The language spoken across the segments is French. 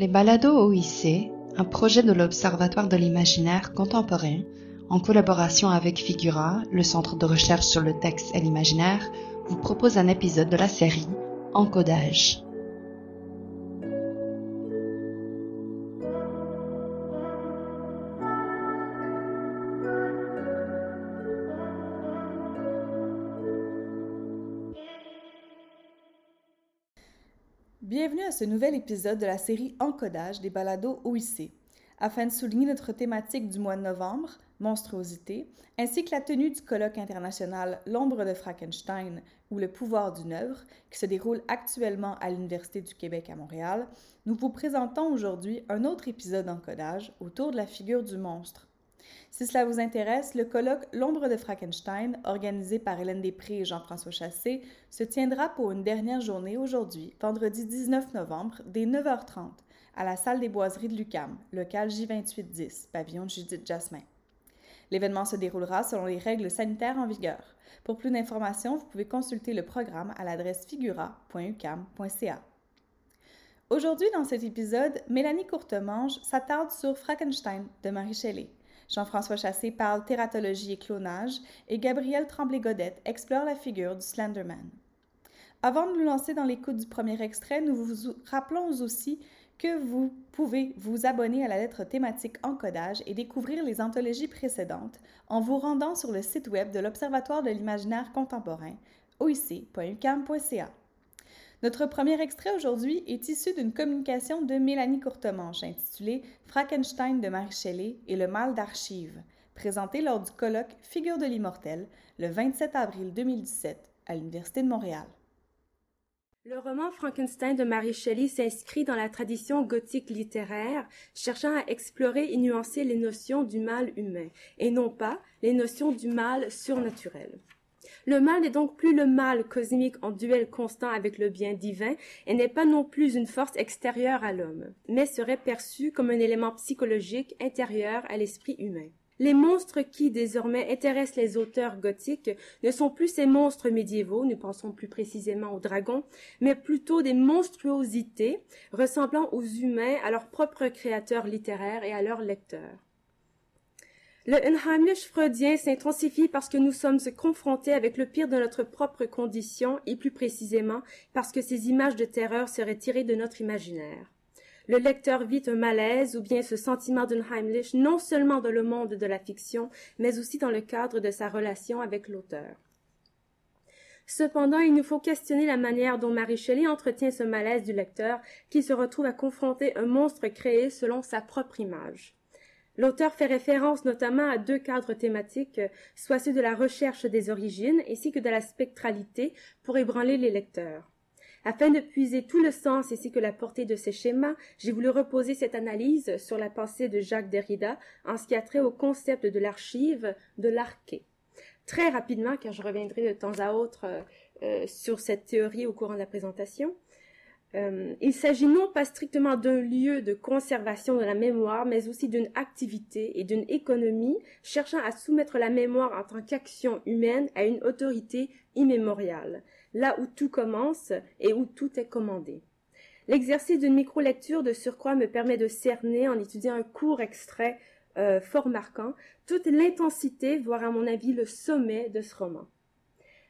Les balados OIC, un projet de l'Observatoire de l'imaginaire contemporain, en collaboration avec Figura, le centre de recherche sur le texte et l'imaginaire, vous propose un épisode de la série Encodage. Ce nouvel épisode de la série Encodage des balados OIC. Afin de souligner notre thématique du mois de novembre, monstruosité, ainsi que la tenue du colloque international L'ombre de Frankenstein ou le pouvoir d'une œuvre, qui se déroule actuellement à l'Université du Québec à Montréal, nous vous présentons aujourd'hui un autre épisode d'encodage autour de la figure du monstre. Si cela vous intéresse, le colloque L'ombre de Frankenstein, organisé par Hélène Després et Jean-François Chassé, se tiendra pour une dernière journée aujourd'hui, vendredi 19 novembre, dès 9h30, à la salle des boiseries de l'UCAM, local J2810, pavillon de Judith Jasmin. L'événement se déroulera selon les règles sanitaires en vigueur. Pour plus d'informations, vous pouvez consulter le programme à l'adresse figura.ucam.ca. Aujourd'hui, dans cet épisode, Mélanie Courtemange s'attarde sur Frankenstein de Marie Shelley. Jean-François Chassé parle tératologie et clonage et Gabrielle Tremblay-Godette explore la figure du Slenderman. Avant de nous lancer dans l'écoute du premier extrait, nous vous rappelons aussi que vous pouvez vous abonner à la lettre thématique Encodage et découvrir les anthologies précédentes en vous rendant sur le site web de l'Observatoire de l'imaginaire contemporain, oic.ucam.ca. Notre premier extrait aujourd'hui est issu d'une communication de Mélanie Courtemanche intitulée Frankenstein de Marie Shelley et le mal d'archives, présentée lors du colloque Figure de l'immortel le 27 avril 2017 à l'Université de Montréal. Le roman Frankenstein de Mary Shelley s'inscrit dans la tradition gothique littéraire, cherchant à explorer et nuancer les notions du mal humain, et non pas les notions du mal surnaturel. Le mal n'est donc plus le mal cosmique en duel constant avec le bien divin et n'est pas non plus une force extérieure à l'homme, mais serait perçu comme un élément psychologique intérieur à l'esprit humain. Les monstres qui, désormais, intéressent les auteurs gothiques ne sont plus ces monstres médiévaux, nous pensons plus précisément aux dragons, mais plutôt des monstruosités ressemblant aux humains, à leurs propres créateurs littéraires et à leurs lecteurs. Le Unheimlich freudien s'intensifie parce que nous sommes confrontés avec le pire de notre propre condition et plus précisément parce que ces images de terreur seraient tirées de notre imaginaire. Le lecteur vit un malaise ou bien ce sentiment d'Unheimlich non seulement dans le monde de la fiction, mais aussi dans le cadre de sa relation avec l'auteur. Cependant, il nous faut questionner la manière dont Marie Shelley entretient ce malaise du lecteur qui se retrouve à confronter un monstre créé selon sa propre image. L'auteur fait référence notamment à deux cadres thématiques, soit ceux de la recherche des origines ainsi que de la spectralité pour ébranler les lecteurs. Afin de puiser tout le sens ainsi que la portée de ces schémas, j'ai voulu reposer cette analyse sur la pensée de Jacques Derrida en ce qui a trait au concept de l'archive, de l'arché. Très rapidement, car je reviendrai de temps à autre euh, sur cette théorie au courant de la présentation, euh, il s'agit non pas strictement d'un lieu de conservation de la mémoire, mais aussi d'une activité et d'une économie cherchant à soumettre la mémoire en tant qu'action humaine à une autorité immémoriale, là où tout commence et où tout est commandé. L'exercice d'une micro-lecture de surcroît me permet de cerner, en étudiant un court extrait euh, fort marquant, toute l'intensité, voire à mon avis le sommet de ce roman.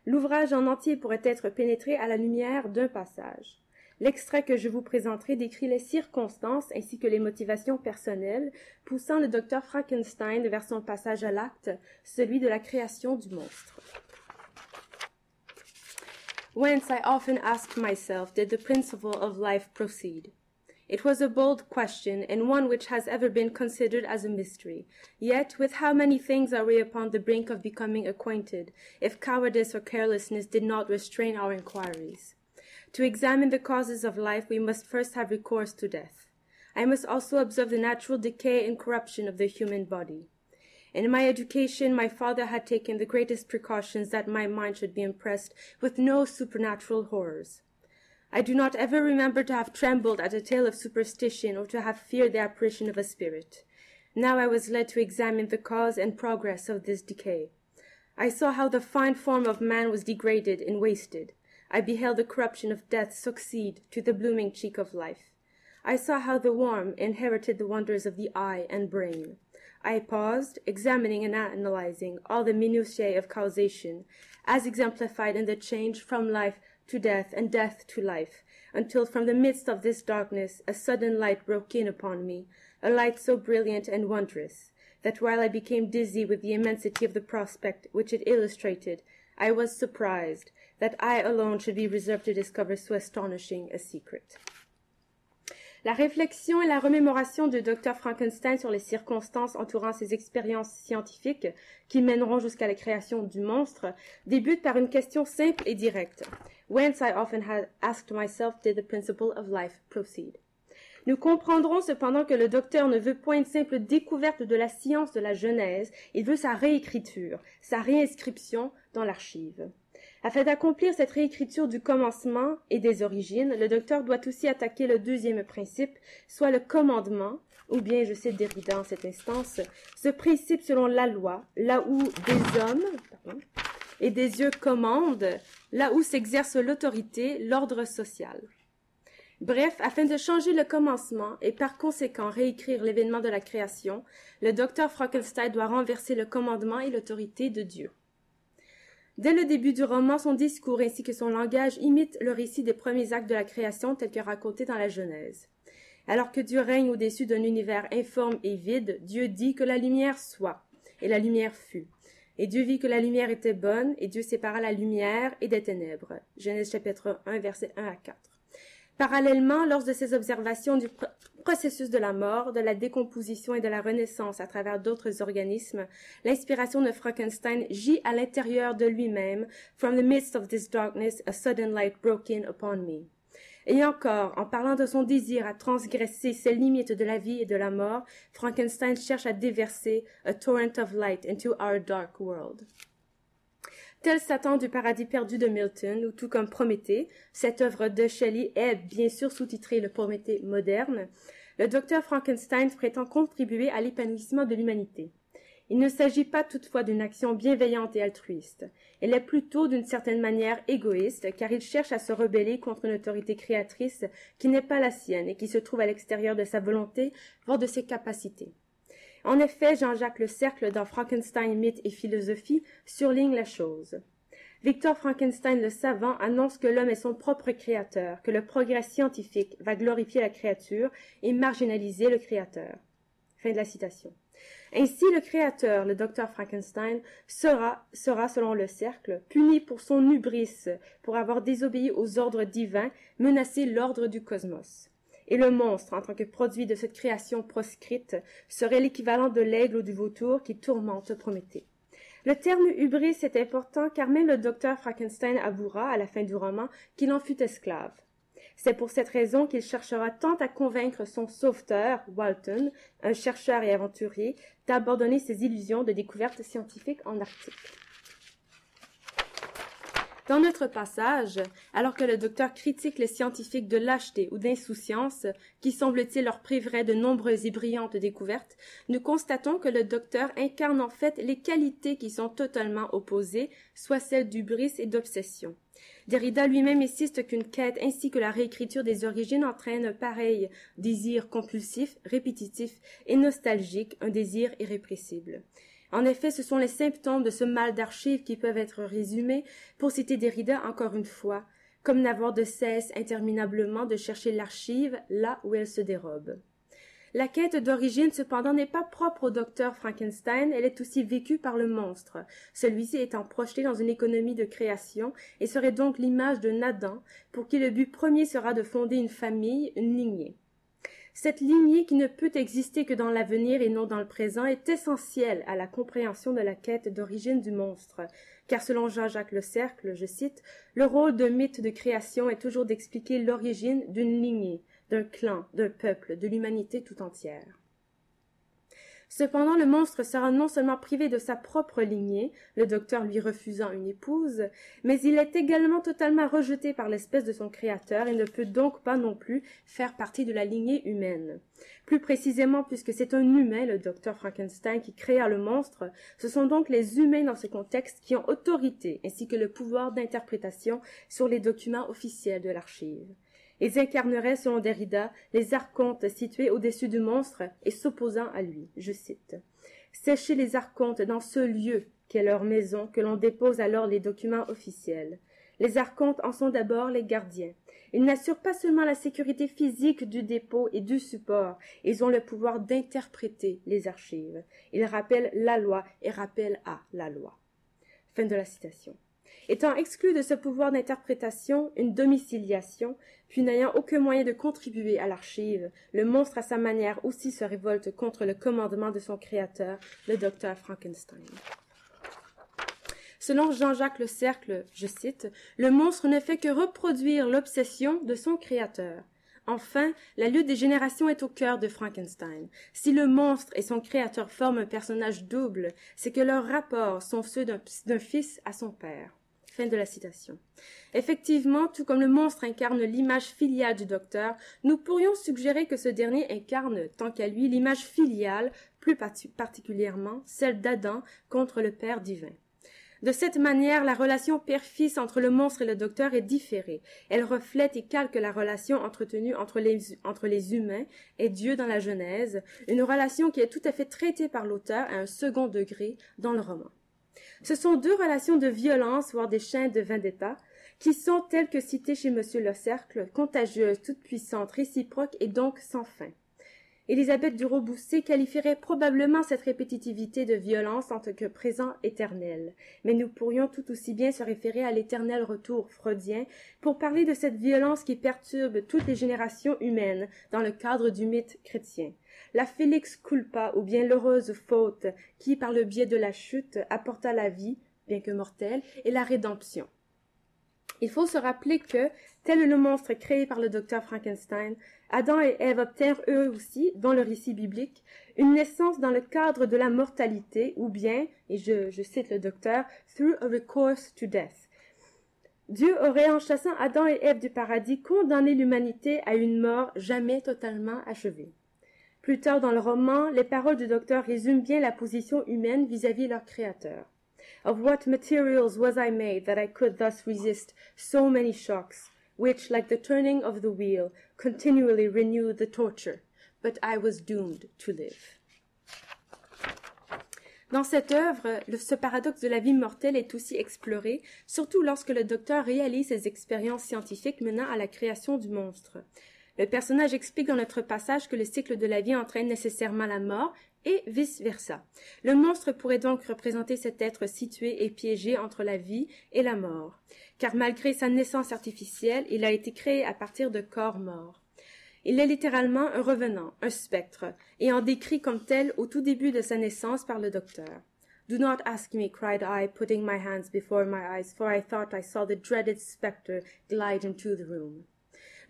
L'ouvrage en entier pourrait être pénétré à la lumière d'un passage. L'extrait que je vous présenterai décrit les circonstances ainsi que les motivations personnelles poussant le docteur Frankenstein vers son passage à l'acte, celui de la création du monstre. Whence I often asked myself did the principle of life proceed? It was a bold question, and one which has ever been considered as a mystery. Yet, with how many things are we upon the brink of becoming acquainted, if cowardice or carelessness did not restrain our inquiries? To examine the causes of life, we must first have recourse to death. I must also observe the natural decay and corruption of the human body. In my education, my father had taken the greatest precautions that my mind should be impressed with no supernatural horrors. I do not ever remember to have trembled at a tale of superstition or to have feared the apparition of a spirit. Now I was led to examine the cause and progress of this decay. I saw how the fine form of man was degraded and wasted. I beheld the corruption of death succeed to the blooming cheek of life. I saw how the worm inherited the wonders of the eye and brain. I paused, examining and analyzing all the minutiae of causation, as exemplified in the change from life to death and death to life, until from the midst of this darkness a sudden light broke in upon me, a light so brilliant and wondrous, that while I became dizzy with the immensity of the prospect which it illustrated, I was surprised that I alone should be reserved to discover so astonishing a secret. La réflexion et la remémoration du docteur Frankenstein sur les circonstances entourant ses expériences scientifiques qui mèneront jusqu'à la création du monstre débutent par une question simple et directe. Whence I often had asked myself did the principle of life proceed? Nous comprendrons cependant que le docteur ne veut point une simple découverte de la science de la Genèse, il veut sa réécriture, sa réinscription dans l'archive. Afin d'accomplir cette réécriture du commencement et des origines, le docteur doit aussi attaquer le deuxième principe, soit le commandement, ou bien, je cite Derrida en cette instance, ce principe selon la loi, là où des hommes et des yeux commandent, là où s'exerce l'autorité, l'ordre social. Bref, afin de changer le commencement et par conséquent réécrire l'événement de la création, le docteur Frankenstein doit renverser le commandement et l'autorité de Dieu. Dès le début du roman, son discours ainsi que son langage imitent le récit des premiers actes de la création tel que raconté dans la Genèse. Alors que Dieu règne au-dessus d'un univers informe et vide, Dieu dit que la lumière soit, et la lumière fut. Et Dieu vit que la lumière était bonne, et Dieu sépara la lumière et des ténèbres. Genèse chapitre 1, versets 1 à 4. Parallèlement, lors de ses observations du processus de la mort, de la décomposition et de la renaissance à travers d'autres organismes, l'inspiration de Frankenstein gît à l'intérieur de lui-même. From the midst of this darkness, a sudden light broke in upon me. Et encore, en parlant de son désir à transgresser ces limites de la vie et de la mort, Frankenstein cherche à déverser a torrent of light into our dark world. Tel Satan du paradis perdu de Milton, ou tout comme Prométhée, cette œuvre de Shelley est bien sûr sous-titrée le Prométhée moderne, le docteur Frankenstein prétend contribuer à l'épanouissement de l'humanité. Il ne s'agit pas toutefois d'une action bienveillante et altruiste. Elle est plutôt d'une certaine manière égoïste, car il cherche à se rebeller contre une autorité créatrice qui n'est pas la sienne et qui se trouve à l'extérieur de sa volonté, voire de ses capacités. En effet, Jean-Jacques Le Cercle, dans Frankenstein, mythe et philosophie, surligne la chose. Victor Frankenstein le savant annonce que l'homme est son propre créateur, que le progrès scientifique va glorifier la créature et marginaliser le créateur. Fin de la citation. Ainsi, le créateur, le docteur Frankenstein, sera, sera, selon le cercle, puni pour son hubris, pour avoir désobéi aux ordres divins, menacé l'ordre du cosmos et le monstre, en tant que produit de cette création proscrite, serait l'équivalent de l'aigle ou du vautour qui tourmente Prométhée. Le terme hubris est important car même le docteur Frankenstein avouera à la fin du roman qu'il en fut esclave. C'est pour cette raison qu'il cherchera tant à convaincre son sauveteur, Walton, un chercheur et aventurier, d'abandonner ses illusions de découverte scientifique en Arctique. Dans notre passage, alors que le docteur critique les scientifiques de lâcheté ou d'insouciance, qui semble-t-il leur priverait de nombreuses et brillantes découvertes, nous constatons que le docteur incarne en fait les qualités qui sont totalement opposées, soit celles d'ubris et d'obsession. Derrida lui-même insiste qu'une quête ainsi que la réécriture des origines entraîne un pareil désir compulsif, répétitif et nostalgique, un désir irrépressible. En effet, ce sont les symptômes de ce mal d'archives qui peuvent être résumés, pour citer Derrida encore une fois, comme n'avoir de cesse interminablement de chercher l'archive là où elle se dérobe. La quête d'origine cependant n'est pas propre au docteur Frankenstein, elle est aussi vécue par le monstre, celui-ci étant projeté dans une économie de création et serait donc l'image de Nadan, pour qui le but premier sera de fonder une famille, une lignée. Cette lignée qui ne peut exister que dans l'avenir et non dans le présent est essentielle à la compréhension de la quête d'origine du monstre, car selon Jean-Jacques Le Cercle, je cite, le rôle d'un mythe de création est toujours d'expliquer l'origine d'une lignée, d'un clan, d'un peuple, de l'humanité tout entière. Cependant, le monstre sera non seulement privé de sa propre lignée, le docteur lui refusant une épouse, mais il est également totalement rejeté par l'espèce de son créateur et ne peut donc pas non plus faire partie de la lignée humaine. Plus précisément, puisque c'est un humain, le docteur Frankenstein, qui créa le monstre, ce sont donc les humains dans ce contexte qui ont autorité ainsi que le pouvoir d'interprétation sur les documents officiels de l'archive. Ils incarneraient, selon Derrida, les archontes situés au-dessus du monstre et s'opposant à lui. Je cite. C'est chez les archontes, dans ce lieu qu'est leur maison, que l'on dépose alors les documents officiels. Les archontes en sont d'abord les gardiens. Ils n'assurent pas seulement la sécurité physique du dépôt et du support, ils ont le pouvoir d'interpréter les archives. Ils rappellent la loi et rappellent à la loi. Fin de la citation. Étant exclu de ce pouvoir d'interprétation, une domiciliation, puis n'ayant aucun moyen de contribuer à l'archive, le monstre à sa manière aussi se révolte contre le commandement de son créateur, le docteur Frankenstein. Selon Jean-Jacques Le Cercle, je cite, le monstre ne fait que reproduire l'obsession de son créateur. Enfin, la lutte des générations est au cœur de Frankenstein. Si le monstre et son créateur forment un personnage double, c'est que leurs rapports sont ceux d'un fils à son père. De la citation. Effectivement, tout comme le monstre incarne l'image filiale du docteur, nous pourrions suggérer que ce dernier incarne, tant qu'à lui, l'image filiale, plus particulièrement celle d'Adam contre le Père divin. De cette manière, la relation père-fils entre le monstre et le docteur est différée. Elle reflète et calque la relation entretenue entre les humains et Dieu dans la Genèse, une relation qui est tout à fait traitée par l'auteur à un second degré dans le roman. Ce sont deux relations de violence, voire des chaînes de vendetta, qui sont telles que citées chez Monsieur Le Cercle, contagieuses, toutes puissantes, réciproques et donc sans fin. Élisabeth Durobousset qualifierait probablement cette répétitivité de violence en tant que présent éternel. Mais nous pourrions tout aussi bien se référer à l'éternel retour freudien pour parler de cette violence qui perturbe toutes les générations humaines dans le cadre du mythe chrétien. La Félix culpa ou bien l'heureuse faute qui, par le biais de la chute, apporta la vie, bien que mortelle, et la rédemption. Il faut se rappeler que, tel le monstre créé par le docteur Frankenstein, Adam et Ève obtinrent eux aussi, dans le récit biblique, une naissance dans le cadre de la mortalité, ou bien, et je, je cite le docteur, through a recourse to death. Dieu aurait, en chassant Adam et Ève du paradis, condamné l'humanité à une mort jamais totalement achevée. Plus tard dans le roman, les paroles du docteur résument bien la position humaine vis-à-vis -vis leur créateur. Of what materials was I made that I could thus resist so many shocks? which, like the turning of the wheel, continually renewed the torture, but I was doomed to live. Dans cette œuvre, ce paradoxe de la vie mortelle est aussi exploré, surtout lorsque le docteur réalise ses expériences scientifiques menant à la création du monstre. Le personnage explique dans notre passage que le cycle de la vie entraîne nécessairement la mort, et vice-versa. Le monstre pourrait donc représenter cet être situé et piégé entre la vie et la mort, car malgré sa naissance artificielle, il a été créé à partir de corps morts. Il est littéralement un revenant, un spectre, et en décrit comme tel au tout début de sa naissance par le docteur. Do not ask me, cried I, putting my hands before my eyes, for I thought I saw the dreaded spectre glide into the room.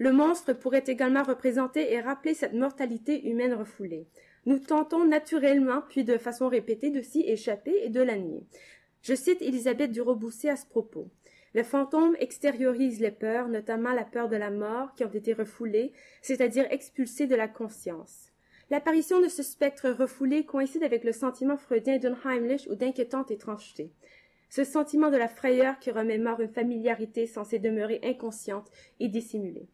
Le monstre pourrait également représenter et rappeler cette mortalité humaine refoulée. Nous tentons naturellement, puis de façon répétée, de s'y échapper et de la nier. Je cite Elisabeth Durobousset à ce propos. Le fantôme extériorise les peurs, notamment la peur de la mort, qui ont été refoulées, c'est-à-dire expulsées de la conscience. L'apparition de ce spectre refoulé coïncide avec le sentiment freudien d'un Heimlich ou d'inquiétante étrangeté. Ce sentiment de la frayeur qui remémore une familiarité censée demeurer inconsciente et dissimulée.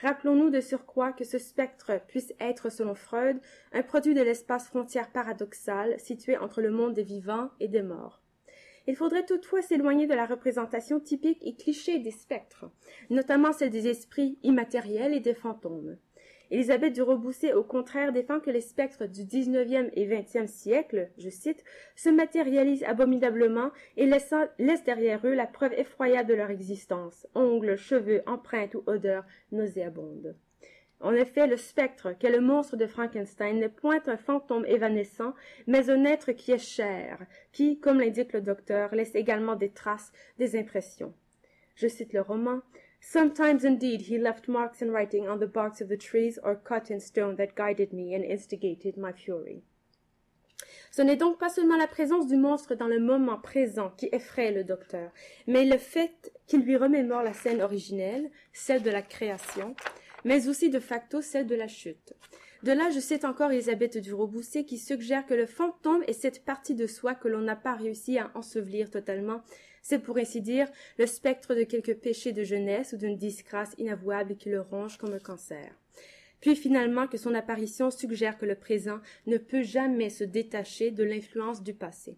Rappelons-nous de surcroît que ce spectre puisse être, selon Freud, un produit de l'espace frontière paradoxal situé entre le monde des vivants et des morts. Il faudrait toutefois s'éloigner de la représentation typique et cliché des spectres, notamment celle des esprits immatériels et des fantômes. Élisabeth du au contraire, défend que les spectres du XIXe et XXe siècle, je cite, se matérialisent abominablement et laissent, laissent derrière eux la preuve effroyable de leur existence, ongles, cheveux, empreintes ou odeurs nauséabondes. En effet, le spectre, qu'est le monstre de Frankenstein, n'est point un fantôme évanescent, mais un être qui est cher, qui, comme l'indique le docteur, laisse également des traces, des impressions. Je cite le roman. Sometimes indeed he left marks in writing on the barks of the trees or cut in stone that guided me and instigated my fury. Ce n'est donc pas seulement la présence du monstre dans le moment présent qui effraie le docteur, mais le fait qu'il lui remémore la scène originelle, celle de la création, mais aussi de facto celle de la chute. De là, je cite encore Elisabeth Durobousset qui suggère que le fantôme est cette partie de soi que l'on n'a pas réussi à ensevelir totalement, C'est pour ainsi dire le spectre de quelques péchés de jeunesse ou d'une disgrâce inavouable qui le ronge comme un cancer. Puis finalement que son apparition suggère que le présent ne peut jamais se détacher de l'influence du passé.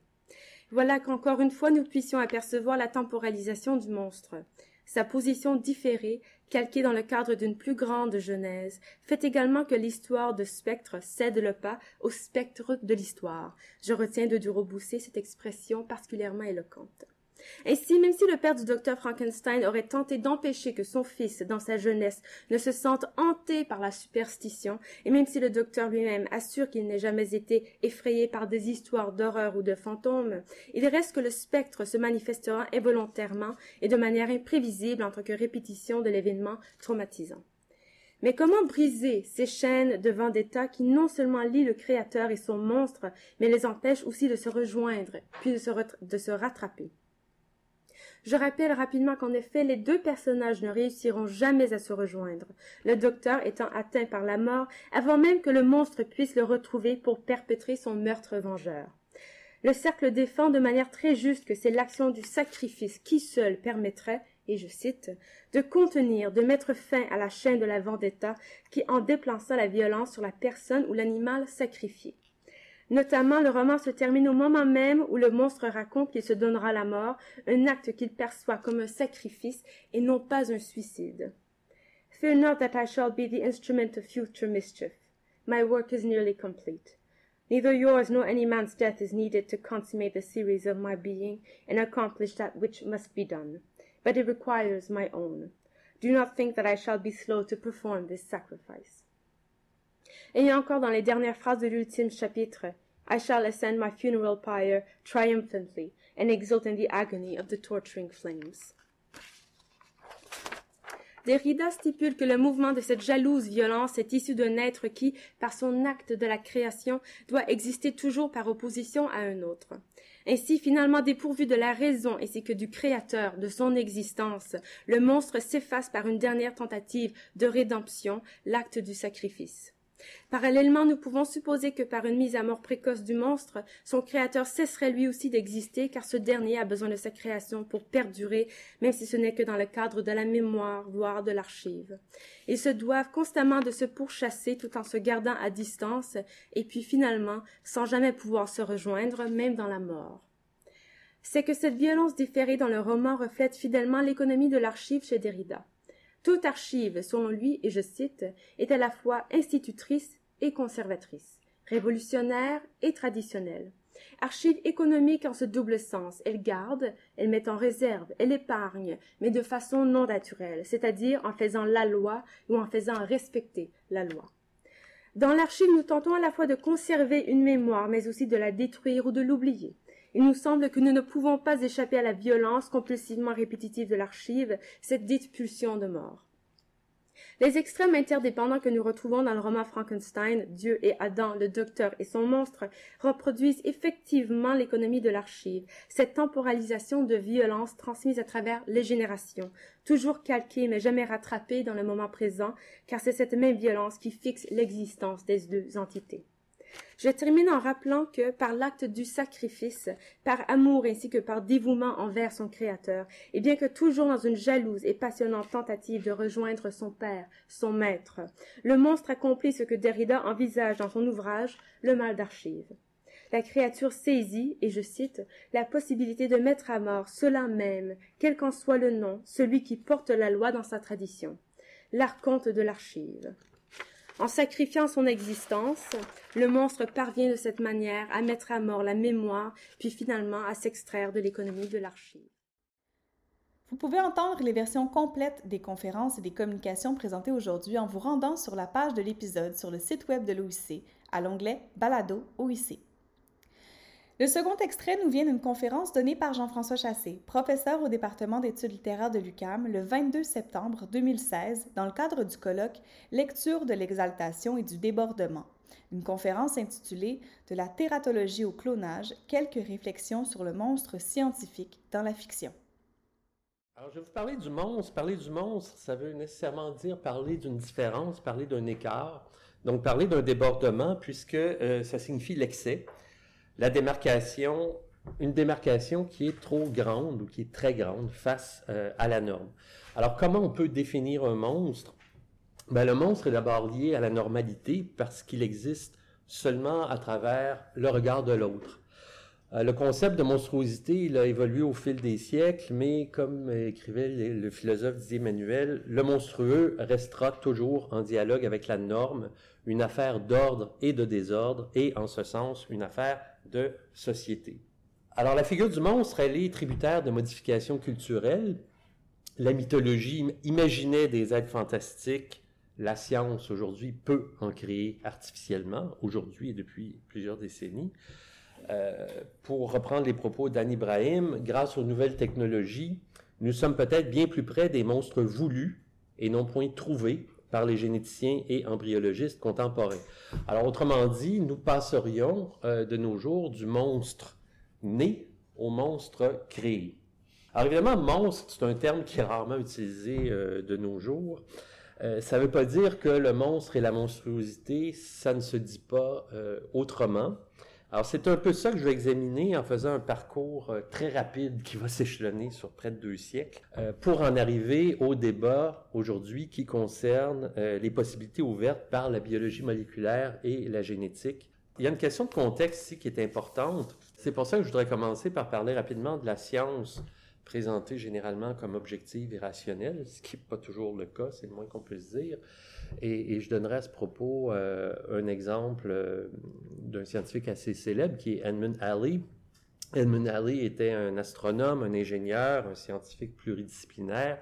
Voilà qu'encore une fois nous puissions apercevoir la temporalisation du monstre. Sa position différée, calquée dans le cadre d'une plus grande genèse, fait également que l'histoire de spectre cède le pas au spectre de l'histoire. Je retiens de Durobousset cette expression particulièrement éloquente. Ainsi, même si le père du docteur Frankenstein aurait tenté d'empêcher que son fils, dans sa jeunesse, ne se sente hanté par la superstition, et même si le docteur lui-même assure qu'il n'ait jamais été effrayé par des histoires d'horreur ou de fantômes, il reste que le spectre se manifestera involontairement et de manière imprévisible en tant que répétition de l'événement traumatisant. Mais comment briser ces chaînes de vendetta qui non seulement lient le Créateur et son monstre, mais les empêchent aussi de se rejoindre, puis de se, de se rattraper? Je rappelle rapidement qu'en effet, les deux personnages ne réussiront jamais à se rejoindre, le docteur étant atteint par la mort avant même que le monstre puisse le retrouver pour perpétrer son meurtre vengeur. Le cercle défend de manière très juste que c'est l'action du sacrifice qui seul permettrait, et je cite, de contenir, de mettre fin à la chaîne de la vendetta qui en déplaça la violence sur la personne ou l'animal sacrifié. Notamment, le roman se termine au moment même où le monstre raconte qu'il se donnera la mort, un acte qu'il perçoit comme un sacrifice et non pas un suicide. Fear not that I shall be the instrument of future mischief. My work is nearly complete. Neither yours nor any man's death is needed to consummate the series of my being and accomplish that which must be done, but it requires my own. Do not think that I shall be slow to perform this sacrifice. Et encore dans les dernières phrases de l'ultime chapitre, I shall ascend my funeral pyre triumphantly and exult in the agony of the torturing flames. Derrida stipule que le mouvement de cette jalouse violence est issu d'un être qui, par son acte de la création, doit exister toujours par opposition à un autre. Ainsi, finalement dépourvu de la raison ainsi que du créateur, de son existence, le monstre s'efface par une dernière tentative de rédemption, l'acte du sacrifice. Parallèlement, nous pouvons supposer que par une mise à mort précoce du monstre, son créateur cesserait lui aussi d'exister car ce dernier a besoin de sa création pour perdurer, même si ce n'est que dans le cadre de la mémoire, voire de l'archive. Ils se doivent constamment de se pourchasser tout en se gardant à distance et puis finalement sans jamais pouvoir se rejoindre, même dans la mort c'est que cette violence différée dans le roman reflète fidèlement l'économie de l'archive chez Derrida. Toute archive, selon lui, et je cite, est à la fois institutrice et conservatrice, révolutionnaire et traditionnelle. Archive économique en ce double sens. Elle garde, elle met en réserve, elle épargne, mais de façon non naturelle, c'est-à-dire en faisant la loi ou en faisant respecter la loi. Dans l'archive, nous tentons à la fois de conserver une mémoire, mais aussi de la détruire ou de l'oublier. Il nous semble que nous ne pouvons pas échapper à la violence compulsivement répétitive de l'archive, cette dite pulsion de mort. Les extrêmes interdépendants que nous retrouvons dans le roman Frankenstein, Dieu et Adam, le docteur et son monstre, reproduisent effectivement l'économie de l'archive, cette temporalisation de violence transmise à travers les générations, toujours calquée mais jamais rattrapée dans le moment présent, car c'est cette même violence qui fixe l'existence des deux entités. Je termine en rappelant que, par l'acte du sacrifice, par amour ainsi que par dévouement envers son Créateur, et bien que toujours dans une jalouse et passionnante tentative de rejoindre son Père, son Maître, le monstre accomplit ce que Derrida envisage dans son ouvrage Le mal d'archive. La créature saisit, et je cite, la possibilité de mettre à mort cela même, quel qu'en soit le nom, celui qui porte la loi dans sa tradition. L'archonte de l'archive. En sacrifiant son existence, le monstre parvient de cette manière à mettre à mort la mémoire, puis finalement à s'extraire de l'économie de l'archive. Vous pouvez entendre les versions complètes des conférences et des communications présentées aujourd'hui en vous rendant sur la page de l'épisode sur le site web de l'OIC à l'onglet Balado OIC. Le second extrait nous vient d'une conférence donnée par Jean-François Chassé, professeur au département d'études littéraires de l'UCAM, le 22 septembre 2016, dans le cadre du colloque Lecture de l'exaltation et du débordement, une conférence intitulée De la tératologie au clonage, quelques réflexions sur le monstre scientifique dans la fiction. Alors, je vais vous parler du monstre. Parler du monstre, ça veut nécessairement dire parler d'une différence, parler d'un écart, donc parler d'un débordement, puisque euh, ça signifie l'excès la démarcation une démarcation qui est trop grande ou qui est très grande face à la norme. Alors, comment on peut définir un monstre? Ben, le monstre est d'abord lié à la normalité parce qu'il existe seulement à travers le regard de l'autre. Euh, le concept de monstruosité, il a évolué au fil des siècles, mais comme écrivait le philosophe Didier le monstrueux restera toujours en dialogue avec la norme, une affaire d'ordre et de désordre, et en ce sens, une affaire de société. Alors la figure du monstre, elle est tributaire de modifications culturelles. La mythologie imaginait des êtres fantastiques, la science aujourd'hui peut en créer artificiellement, aujourd'hui et depuis plusieurs décennies. Euh, pour reprendre les propos d'Anne Ibrahim, grâce aux nouvelles technologies, nous sommes peut-être bien plus près des monstres voulus et non point trouvés par les généticiens et embryologistes contemporains. Alors, autrement dit, nous passerions euh, de nos jours du monstre né au monstre créé. Alors, évidemment, monstre, c'est un terme qui est rarement utilisé euh, de nos jours. ça ne veut pas dire que le monstre et la monstruosité, ça ne se dit pas autrement. Alors, c'est un peu ça que je vais examiner en faisant un parcours euh, très rapide qui va s'échelonner sur près de deux siècles euh, pour en arriver au débat aujourd'hui qui concerne euh, les possibilités ouvertes par la biologie moléculaire et la génétique. Il y a une question de contexte ici qui est importante. C'est pour ça que je voudrais commencer par parler rapidement de la science présentée généralement comme objective et rationnelle, ce qui n'est pas toujours le cas, c'est le moins qu'on puisse dire. Et, je donnerai à ce propos euh, un exemple euh, d'un scientifique assez célèbre qui est Edmund Halley. Edmund Halley était un astronome, un ingénieur, un scientifique pluridisciplinaire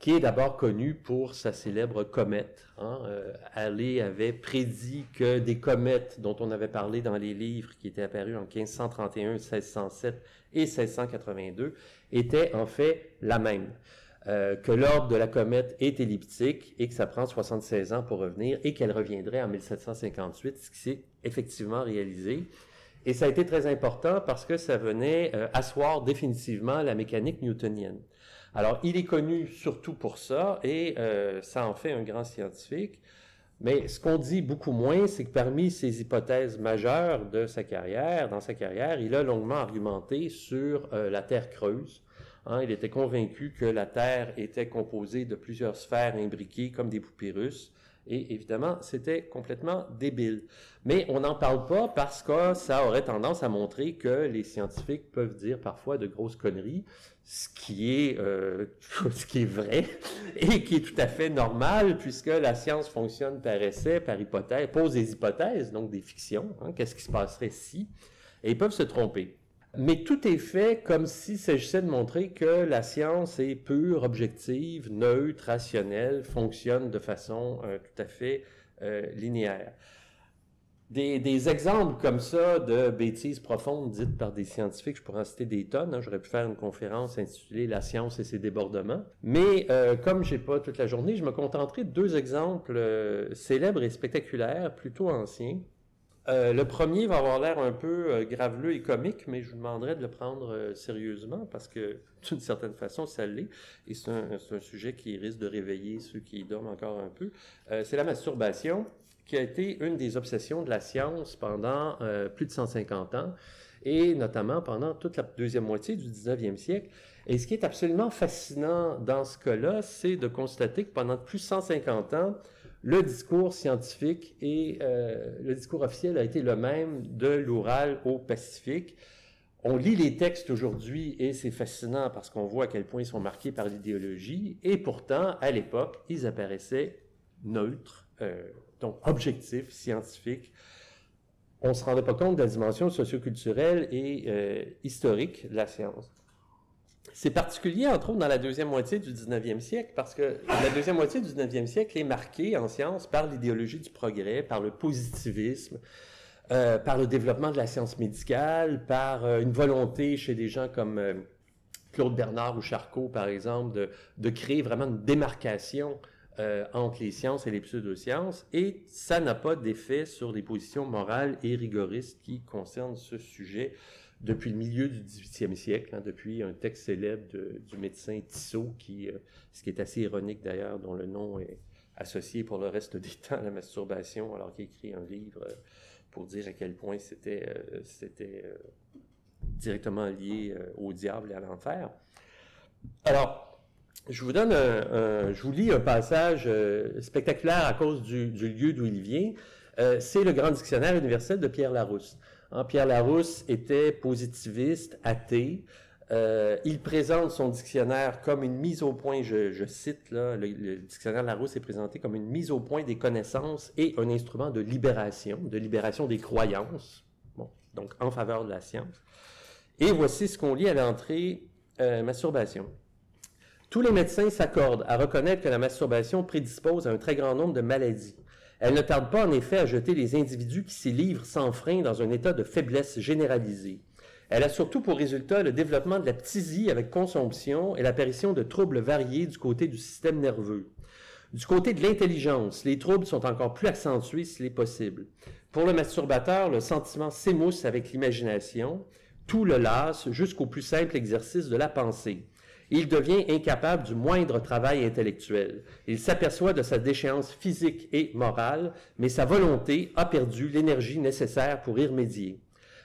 qui est d'abord connu pour sa célèbre comète. Hein. Euh, Halley avait prédit que des comètes dont on avait parlé dans les livres qui étaient apparus en 1531, 1607 et 1682 étaient en fait la même. Euh, que l'ordre de la comète est elliptique et que ça prend 76 ans pour revenir et qu'elle reviendrait en 1758, ce qui s'est effectivement réalisé. Et ça a été très important parce que ça venait euh, asseoir définitivement la mécanique newtonienne. Alors, il est connu surtout pour ça et euh, ça en fait un grand scientifique. Mais ce qu'on dit beaucoup moins, c'est que parmi ses hypothèses majeures de sa carrière, dans sa carrière, il a longuement argumenté sur la Terre creuse, Hein, il était convaincu que la Terre était composée de plusieurs sphères imbriquées comme des poupées. Et évidemment, c'était complètement débile. Mais on n'en parle pas parce que ça aurait tendance à montrer que les scientifiques peuvent dire parfois de grosses conneries, ce qui est, euh, vrai et qui est tout à fait normal puisque la science fonctionne par essai, par hypothèse, pose des hypothèses, donc des fictions. Hein, qu'est-ce qui se passerait si? Et ils peuvent se tromper. Mais tout est fait comme s'il s'agissait de montrer que la science est pure, objective, neutre, rationnelle, fonctionne de façon euh, tout à fait euh, linéaire. Des, exemples comme ça de bêtises profondes dites par des scientifiques, je pourrais en citer des tonnes. Hein. J'aurais pu faire une conférence intitulée La science et ses débordements. Mais euh, comme j'ai pas toute la journée, je me contenterai de deux exemples célèbres et spectaculaires, plutôt anciens, euh, le premier va avoir l'air un peu euh, graveleux et comique, mais je vous demanderai de le prendre euh, sérieusement parce que d'une certaine façon, ça l'est. Et c'est un, sujet qui risque de réveiller ceux qui dorment encore un peu. c'est la masturbation qui a été une des obsessions de la science pendant plus de 150 ans et notamment pendant toute la deuxième moitié du 19e siècle. Et ce qui est absolument fascinant dans ce cas-là, c'est de constater que pendant plus de 150 ans, le discours scientifique et euh, le discours officiel a été le même de l'Oural au Pacifique. On lit les textes aujourd'hui et c'est fascinant parce qu'on voit à quel point ils sont marqués par l'idéologie et pourtant, à l'époque, ils apparaissaient neutres, euh, donc objectifs, scientifiques. On ne se rendait pas compte de la dimension socioculturelle et euh, historique de la science. C'est particulier, entre autres, dans la deuxième moitié du 19e siècle, parce que la deuxième moitié du 19e siècle est marquée en science par l'idéologie du progrès, par le positivisme, euh, par le développement de la science médicale, par euh, une volonté chez des gens comme euh, Claude Bernard ou Charcot, par exemple, de, de créer vraiment une démarcation entre les sciences et les pseudosciences, et ça n'a pas d'effet sur les positions morales et rigoristes qui concernent ce sujet depuis le milieu du 18e siècle, hein, depuis un texte célèbre du médecin Tissot, qui, euh, ce qui est assez ironique d'ailleurs, dont le nom est associé pour le reste des temps à la masturbation, alors qu'il écrit un livre euh, pour dire à quel point c'était, euh, c'était directement lié au diable et à l'enfer. Alors, je vous donne un, je vous lis un passage spectaculaire à cause du, du lieu d'où il vient. c'est le Grand Dictionnaire universel de Pierre Larousse. Hein, Pierre Larousse était positiviste, athée. Euh, il présente son dictionnaire comme une mise au point, je, cite là, le, dictionnaire Larousse est présenté comme une mise au point des connaissances et un instrument de libération, de libération des croyances, donc en faveur de la science. Et voici ce qu'on lit à l'entrée, euh, masturbation. Tous les médecins s'accordent à reconnaître que la masturbation prédispose à un très grand nombre de maladies. Elle ne tarde pas en effet à jeter les individus qui s'y livrent sans frein dans un état de faiblesse généralisée. Elle a surtout pour résultat le développement de la ptisie avec consomption et l'apparition de troubles variés du côté du système nerveux. Du côté de l'intelligence, les troubles sont encore plus accentués s'il est possible. Pour le masturbateur, le sentiment s'émousse avec l'imagination, tout le lasse jusqu'au plus simple exercice de la pensée. Il devient incapable du moindre travail intellectuel. Il s'aperçoit de sa déchéance physique et morale, mais sa volonté a perdu l'énergie nécessaire pour y remédier.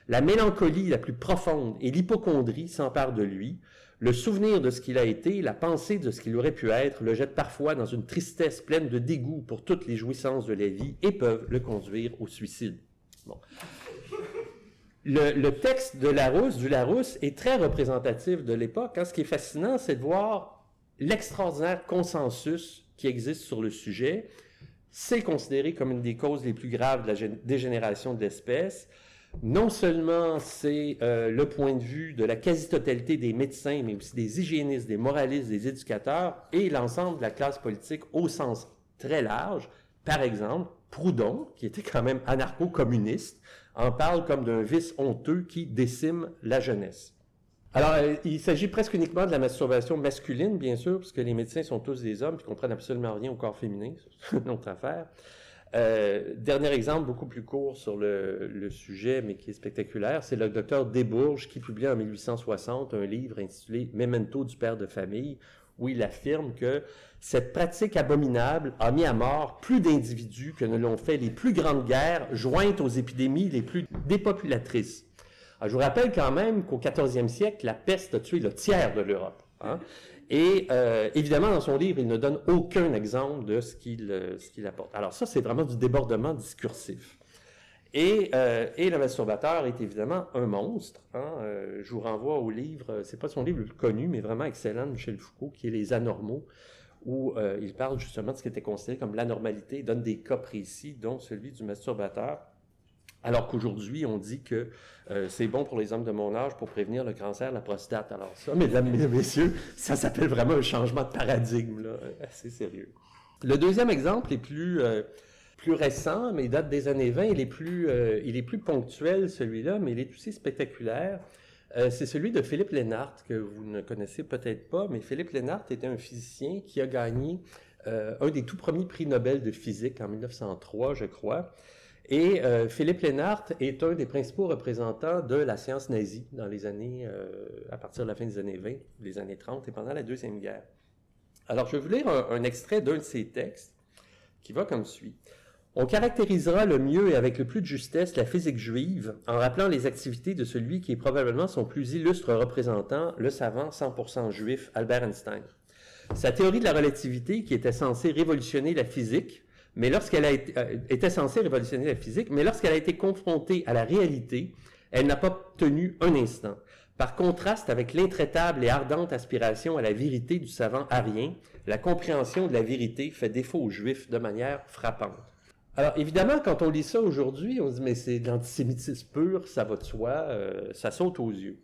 La mélancolie la plus profonde et l'hypochondrie s'emparent de lui. Le souvenir de ce qu'il a été, la pensée de ce qu'il aurait pu être, le jette parfois dans une tristesse pleine de dégoût pour toutes les jouissances de la vie et peuvent le conduire au suicide. Le, texte de Larousse, du Larousse, est très représentatif de l'époque. Hein. Ce qui est fascinant, c'est de voir l'extraordinaire consensus qui existe sur le sujet. C'est considéré comme une des causes les plus graves de la dégénération de l'espèce non seulement c'est euh, le point de vue de la quasi-totalité des médecins, mais aussi des hygiénistes, des moralistes, des éducateurs et l'ensemble de la classe politique au sens très large. Par exemple, Proudhon, qui était quand même anarcho-communiste, en parle comme d'un vice honteux qui décime la jeunesse. Alors, euh, il s'agit presque uniquement de la masturbation masculine, bien sûr, puisque les médecins sont tous des hommes qui comprennent absolument rien au corps féminin, c'est une autre affaire. Euh, dernier exemple, beaucoup plus court sur le, sujet, mais qui est spectaculaire, c'est le docteur Desbourges qui publie en 1860 un livre intitulé Memento du père de famille, où il affirme que cette pratique abominable a mis à mort plus d'individus que ne l'ont fait les plus grandes guerres jointes aux épidémies les plus dépopulatrices. je vous rappelle quand même qu'au 14e siècle, la peste a tué le tiers de l'Europe. Hein? Et euh, évidemment, dans son livre, il ne donne aucun exemple de ce qu'il euh, qu'il apporte. Alors ça, c'est vraiment du débordement discursif. Et, euh, et, le masturbateur est évidemment un monstre. Hein. Euh, je vous renvoie au livre, c'est pas son livre le plus connu, mais vraiment excellent de Michel Foucault, qui est Les Anormaux, où euh, il parle justement de ce qui était considéré comme l'anormalité, donne des cas précis, dont celui du masturbateur. Alors qu'aujourd'hui, on dit que euh, c'est bon pour les hommes de mon âge pour prévenir le cancer la prostate. Alors ça, mesdames et messieurs, ça s'appelle vraiment un changement de paradigme, assez sérieux. Le deuxième exemple est plus, euh, plus récent, mais il date des années 20. Il est plus, euh, il est plus ponctuel, celui-là, mais il est aussi spectaculaire. c'est celui de Philippe Lénart, que vous ne connaissez peut-être pas, mais Philippe Lénart était un physicien qui a gagné un des tout premiers prix Nobel de physique en 1903, je crois. Et euh, Philippe Lénart est un des principaux représentants de la science nazie dans les années, euh, à partir de la fin des années 20, des années 30 et pendant la Deuxième Guerre. Alors, je vais vous lire un, extrait d'un de ses textes qui va comme suit. On caractérisera le mieux et avec le plus de justesse la physique juive en rappelant les activités de celui qui est probablement son plus illustre représentant, le savant 100% juif Albert Einstein. Sa théorie de la relativité, qui était censée révolutionner la physique, mais lorsqu'elle a été, euh, censée révolutionner la physique, mais lorsqu'elle a été confrontée à la réalité, elle n'a pas tenu un instant. Par contraste avec l'intraitable et ardente aspiration à la vérité du savant arien, la compréhension de la vérité fait défaut aux Juifs de manière frappante. Alors évidemment, quand on lit ça aujourd'hui, on se dit mais c'est de l'antisémitisme pur, ça va de soi, euh, ça saute aux yeux.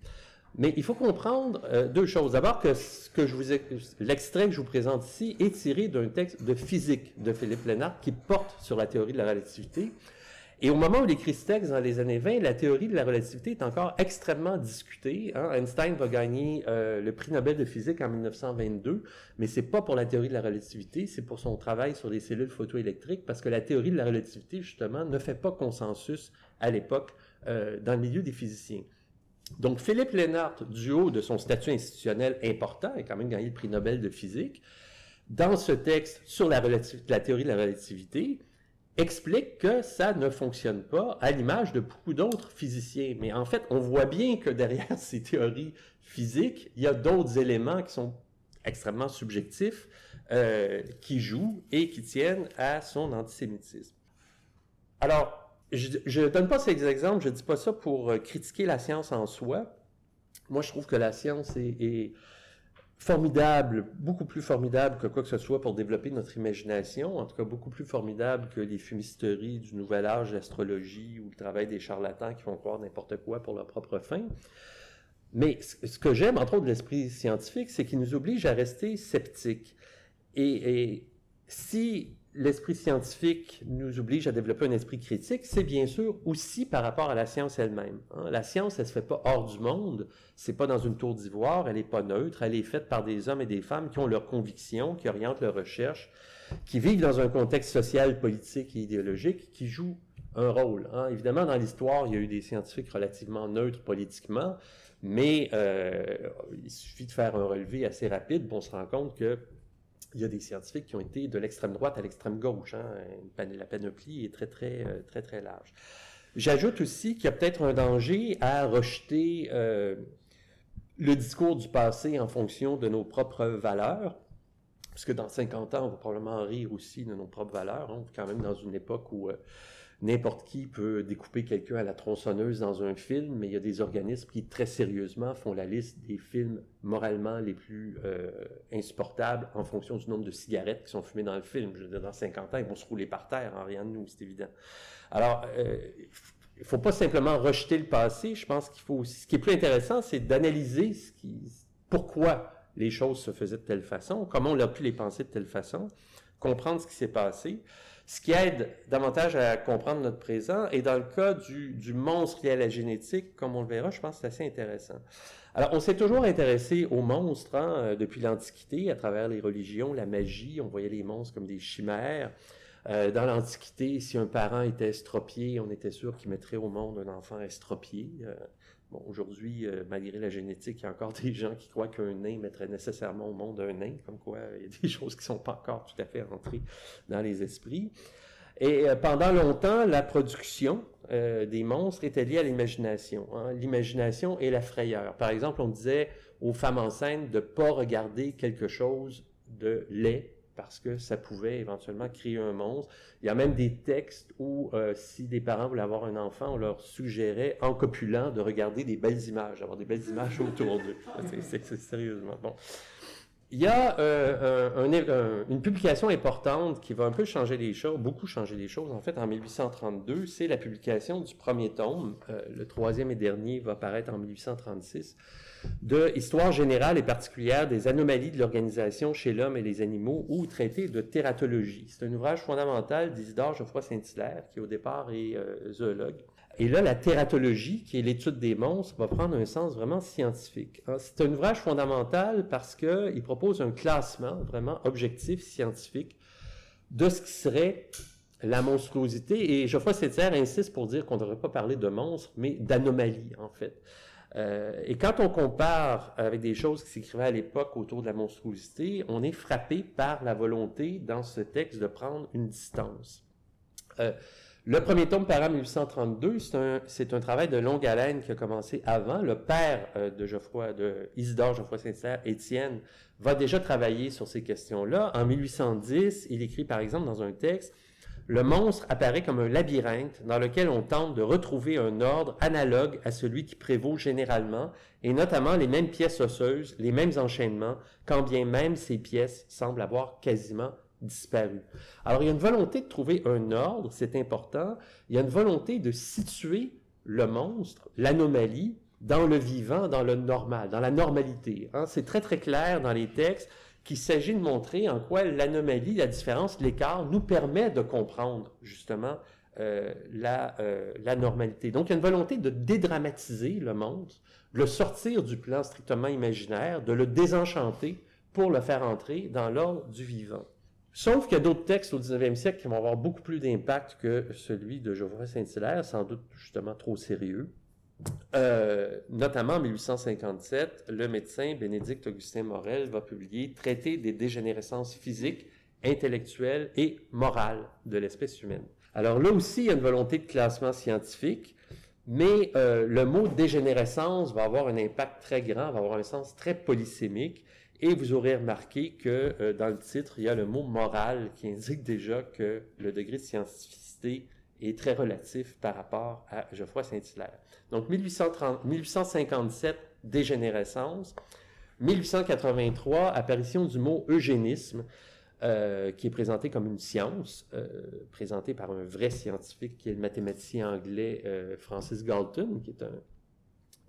Mais il faut comprendre euh, deux choses. D'abord que ce que je vous l'extrait que je vous présente ici est tiré d'un texte de physique de Philippe Lénard qui porte sur la théorie de la relativité. Et au moment où il écrit ce texte, dans les années 20, la théorie de la relativité est encore extrêmement discutée. Hein. Einstein va gagner euh, le prix Nobel de physique en 1922, mais c'est pas pour la théorie de la relativité, c'est pour son travail sur les cellules photoélectriques, parce que la théorie de la relativité, justement, ne fait pas consensus à l'époque euh, dans le milieu des physiciens. Donc, Philippe Lénart, du haut de son statut institutionnel important, a quand même gagné le prix Nobel de physique, dans ce texte sur la théorie de la relativité, explique que ça ne fonctionne pas à l'image de beaucoup d'autres physiciens. Mais en fait, on voit bien que derrière ces théories physiques, il y a d'autres éléments qui sont extrêmement subjectifs, euh, qui jouent et qui tiennent à son antisémitisme. Alors, je ne donne pas ces exemples, je ne dis pas ça pour euh, critiquer la science en soi. Moi, je trouve que la science est, est formidable, beaucoup plus formidable que quoi que ce soit pour développer notre imagination, en tout cas beaucoup plus formidable que les fumisteries du nouvel âge, l'astrologie ou le travail des charlatans qui font croire n'importe quoi pour leur propre fin. Mais ce que j'aime, entre autres, de l'esprit scientifique, c'est qu'il nous oblige à rester sceptiques. Et, et si l'esprit scientifique nous oblige à développer un esprit critique, c'est bien sûr aussi par rapport à la science elle-même. Hein. La science, elle se fait pas hors du monde, c'est pas dans une tour d'ivoire, elle est pas neutre, elle est faite par des hommes et des femmes qui ont leurs convictions, qui orientent leurs recherches, qui vivent dans un contexte social, politique et idéologique, qui jouent un rôle. Hein. Évidemment, dans l'histoire, il y a eu des scientifiques relativement neutres politiquement, mais euh, il suffit de faire un relevé assez rapide on se rend compte que il y a des scientifiques qui ont été de l'extrême droite à l'extrême gauche. Hein. La panoplie est très, très, euh, très, très large. J'ajoute aussi qu'il y a peut-être un danger à rejeter euh, le discours du passé en fonction de nos propres valeurs. Parce que dans 50 ans, on va probablement rire aussi de nos propres valeurs. Hein. On est quand même dans une époque où euh, n'importe qui peut découper quelqu'un à la tronçonneuse dans un film, mais il y a des organismes qui très sérieusement font la liste des films moralement les plus euh, insupportables en fonction du nombre de cigarettes qui sont fumées dans le film. Je veux dans 50 ans, ils vont se rouler par terre, en rien de nous, c'est évident. Alors, euh, il faut pas simplement rejeter le passé. Je pense qu'il faut aussi, ce qui est plus intéressant, c'est d'analyser pourquoi les choses se faisaient de telle façon, comment on a pu les penser de telle façon, comprendre ce qui s'est passé ce qui aide davantage à comprendre notre présent. Et dans le cas du, monstre lié à la génétique, comme on le verra, je pense que c'est assez intéressant. Alors, on s'est toujours intéressé aux monstres hein, euh, depuis l'Antiquité, à travers les religions, la magie. On voyait les monstres comme des chimères. Euh, dans l'Antiquité, si un parent était estropié, on était sûr qu'il mettrait au monde un enfant estropié. Euh, Aujourd'hui, euh, malgré la génétique, il y a encore des gens qui croient qu'un nain mettrait nécessairement au monde un nain, comme quoi il y a des choses qui ne sont pas encore tout à fait rentrées dans les esprits. Et euh, pendant longtemps, la production euh, des monstres était liée à l'imagination. Hein. L'imagination et la frayeur. Par exemple, on disait aux femmes enceintes de ne pas regarder quelque chose de laid parce que ça pouvait éventuellement créer un monstre. Il y a même des textes où, euh, si des parents voulaient avoir un enfant, on leur suggérait, en copulant, de regarder des belles images, avoir des belles images autour d'eux. C'est sérieusement bon. Il y a euh, une publication importante qui va un peu changer les choses, beaucoup changer les choses. En fait, en 1832, c'est la publication du premier tome. Euh, le troisième et dernier va paraître en 1836 de Histoire générale et particulière des anomalies de l'organisation chez l'homme et les animaux ou traité de tératologie. C'est un ouvrage fondamental d'Isidore Geoffroy Saint-Hilaire, qui au départ est euh, zoologue. Et là, la tératologie, qui est l'étude des monstres, va prendre un sens vraiment scientifique. Hein, c'est un ouvrage fondamental parce qu'il propose un classement vraiment objectif, scientifique, de ce qui serait la monstruosité. Et Geoffroy Saint-Hilaire insiste pour dire qu'on ne devrait pas parler de monstres, mais d'anomalies, en fait. Euh, et quand on compare avec des choses qui s'écrivaient à l'époque autour de la monstruosité, on est frappé par la volonté dans ce texte de prendre une distance. Euh, le premier tome en 1832, c'est un, travail de longue haleine qui a commencé avant. Le père euh, de Geoffroy, de Isidore Geoffroy Saint-Hilaire, Étienne, va déjà travailler sur ces questions-là. En 1810, il écrit par exemple dans un texte le monstre apparaît comme un labyrinthe dans lequel on tente de retrouver un ordre analogue à celui qui prévaut généralement, et notamment les mêmes pièces osseuses, les mêmes enchaînements, quand bien même ces pièces semblent avoir quasiment disparu. Alors il y a une volonté de trouver un ordre, c'est important, il y a une volonté de situer le monstre, l'anomalie, dans le vivant, dans le normal, dans la normalité. Hein. C'est très très clair dans les textes qu'il s'agit de montrer en quoi l'anomalie, la différence, l'écart nous permet de comprendre justement euh, la, euh, la, normalité. Donc il y a une volonté de dédramatiser le monde, le sortir du plan strictement imaginaire, de le désenchanter pour le faire entrer dans l'ordre du vivant. Sauf qu'il y a d'autres textes au 19e siècle qui vont avoir beaucoup plus d'impact que celui de Geoffroy Saint-Hilaire, sans doute justement trop sérieux. Euh, notamment en 1857, le médecin Bénédicte Augustin Morel va publier Traité des dégénérescences physiques, intellectuelles et morales de l'espèce humaine. Alors là aussi, il y a une volonté de classement scientifique, mais euh, le mot dégénérescence va avoir un impact très grand, va avoir un sens très polysémique. Et vous aurez remarqué que euh, dans le titre, il y a le mot moral qui indique déjà que le degré de scientificité est très relatif par rapport à Geoffroy Saint-Hilaire. Donc 1830, 1857, dégénérescence. 1883, apparition du mot eugénisme, euh, qui est présenté comme une science, euh, présenté par un vrai scientifique qui est le mathématicien anglais euh, Francis Galton, qui est un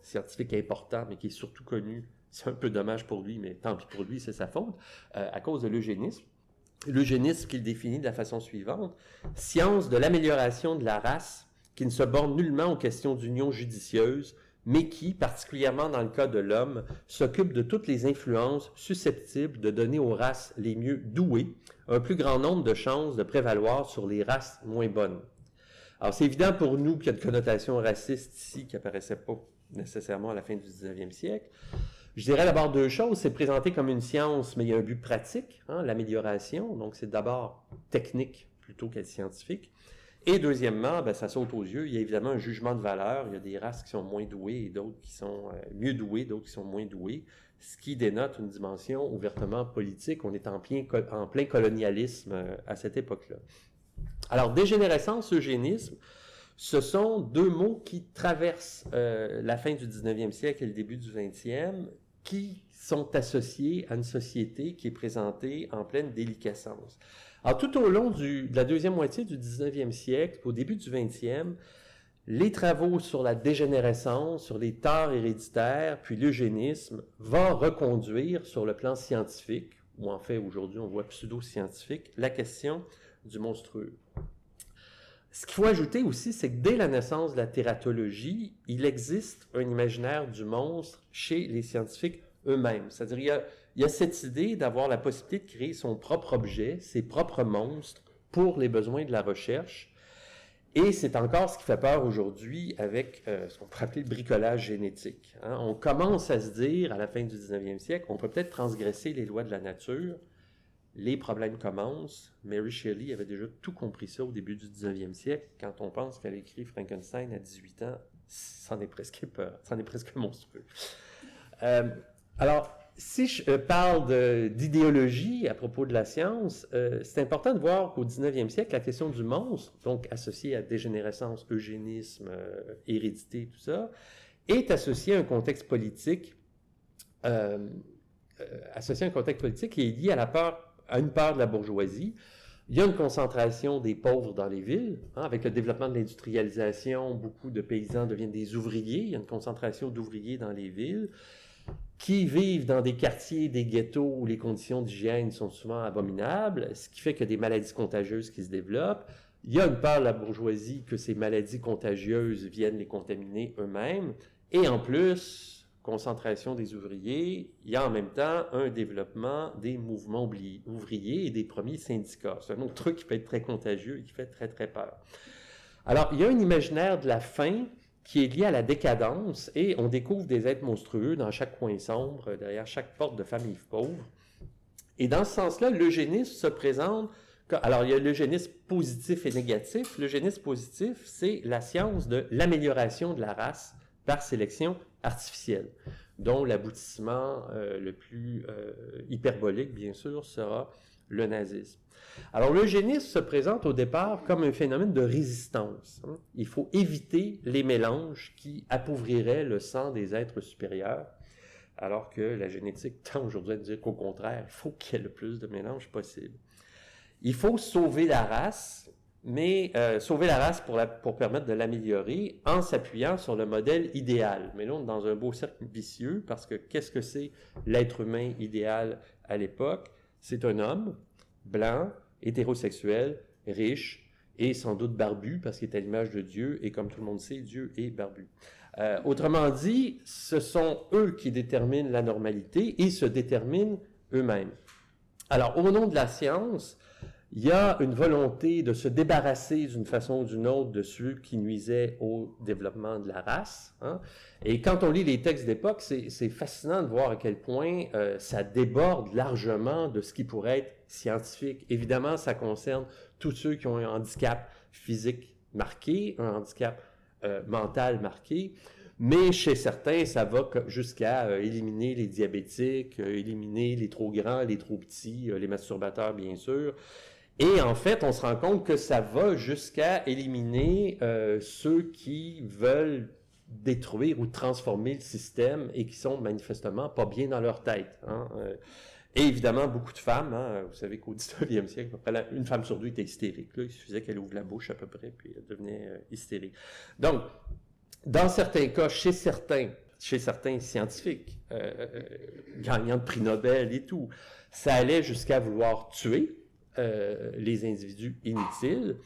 scientifique important, mais qui est surtout connu, c'est un peu dommage pour lui, mais tant pis pour lui, c'est sa faute, à cause de l'eugénisme. L'eugénisme qu'il définit de la façon suivante, science de l'amélioration de la race qui ne se borne nullement aux questions d'union judicieuse, mais qui, particulièrement dans le cas de l'homme, s'occupe de toutes les influences susceptibles de donner aux races les mieux douées un plus grand nombre de chances de prévaloir sur les races moins bonnes. Alors, c'est évident pour nous qu'il y a une connotation raciste ici qui apparaissait pas nécessairement à la fin du 19e siècle. Je dirais d'abord deux choses. C'est présenté comme une science, mais il y a un but pratique, hein, l'amélioration. Donc, c'est d'abord technique plutôt qu'être scientifique. Et deuxièmement, ben, ça saute aux yeux, il y a évidemment un jugement de valeur. Il y a des races qui sont moins douées et d'autres qui sont euh, mieux douées, d'autres qui sont moins douées, ce qui dénote une dimension ouvertement politique. On est en plein, colonialisme euh, à cette époque-là. Alors, dégénérescence, eugénisme, ce sont deux mots qui traversent euh, la fin du 19e siècle et le début du 20e, qui sont associés à une société qui est présentée en pleine déliquescence. Alors, tout au long de la deuxième moitié du 19e siècle, au début du 20e, les travaux sur la dégénérescence, sur les torts héréditaires, puis l'eugénisme, vont reconduire sur le plan scientifique, ou en fait aujourd'hui on voit pseudo-scientifique, la question du monstrueux. Ce qu'il faut ajouter aussi, c'est que dès la naissance de la tératologie, il existe un imaginaire du monstre chez les scientifiques eux-mêmes. C'est-à-dire, il y a cette idée d'avoir la possibilité de créer son propre objet, ses propres monstres pour les besoins de la recherche. Et c'est encore ce qui fait peur aujourd'hui avec euh, ce qu'on pourrait appeler le bricolage génétique. Hein. On commence à se dire, à la fin du 19e siècle, on peut peut-être transgresser les lois de la nature. Les problèmes commencent. Mary Shelley avait déjà tout compris ça au début du 19e siècle. Quand on pense qu'elle écrit Frankenstein à 18 ans, c'en est presque peur, monstrueux. Euh, alors, si je euh, parle d'idéologie à propos de la science, euh, c'est important de voir qu'au 19e siècle, la question du monstre, donc associée à dégénérescence, eugénisme, hérédité, tout ça, est associée à un contexte politique, à un contexte politique qui est lié à, la peur, à une part de la bourgeoisie. Il y a une concentration des pauvres dans les villes. Hein, avec le développement de l'industrialisation, beaucoup de paysans deviennent des ouvriers. Il y a une concentration d'ouvriers dans les villes qui vivent dans des quartiers, des ghettos où les conditions d'hygiène sont souvent abominables, ce qui fait que des maladies contagieuses qui se développent. Il y a une part de la bourgeoisie que ces maladies contagieuses viennent les contaminer eux-mêmes. Et en plus, concentration des ouvriers, il y a en même temps un développement des mouvements ouvriers et des premiers syndicats. C'est un autre truc qui peut être très contagieux et qui fait très, très peur. Alors, il y a un imaginaire de la faim qui est lié à la décadence et on découvre des êtres monstrueux dans chaque coin sombre, derrière chaque porte de famille pauvre. Et dans ce sens-là, l'eugénisme se présente. Alors, il y a l'eugénisme positif et négatif. L'eugénisme positif, c'est la science de l'amélioration de la race par sélection artificielle, dont l'aboutissement euh, le plus euh, hyperbolique, bien sûr, sera le nazisme. Alors, l'eugénisme se présente au départ comme un phénomène de résistance. Hein. Il faut éviter les mélanges qui appauvriraient le sang des êtres supérieurs, alors que la génétique tend aujourd'hui à dire qu'au contraire, il faut qu'il y ait le plus de mélanges possible. Il faut sauver la race, mais euh, sauver la race pour, permettre de l'améliorer en s'appuyant sur le modèle idéal. Mais là, dans un beau cercle vicieux parce que qu'est-ce que c'est l'être humain idéal à l'époque? C'est un homme blanc, hétérosexuel, riche et sans doute barbu parce qu'il est à l'image de Dieu et comme tout le monde sait, Dieu est barbu. Euh, autrement dit, ce sont eux qui déterminent la normalité et se déterminent eux-mêmes. Alors, au nom de la science, il y a une volonté de se débarrasser d'une façon ou d'une autre de ceux qui nuisaient au développement de la race. Hein. Et quand on lit les textes d'époque, c'est fascinant de voir à quel point euh, ça déborde largement de ce qui pourrait être scientifique. Évidemment, ça concerne tous ceux qui ont un handicap physique marqué, un handicap euh, mental marqué. Mais chez certains, ça va jusqu'à euh, éliminer les diabétiques, éliminer les trop grands, les trop petits, les masturbateurs, bien sûr. Et en fait, on se rend compte que ça va jusqu'à éliminer ceux qui veulent détruire ou transformer le système et qui sont manifestement pas bien dans leur tête. Hein. Et évidemment, beaucoup de femmes, hein, vous savez qu'au 19e siècle, une femme sur deux était hystérique. Il suffisait qu'elle ouvre la bouche à peu près, puis elle devenait euh, hystérique. Donc, dans certains cas, chez certains, chez certains scientifiques, euh, euh, gagnants de prix Nobel et tout, ça allait jusqu'à vouloir tuer les individus inutiles.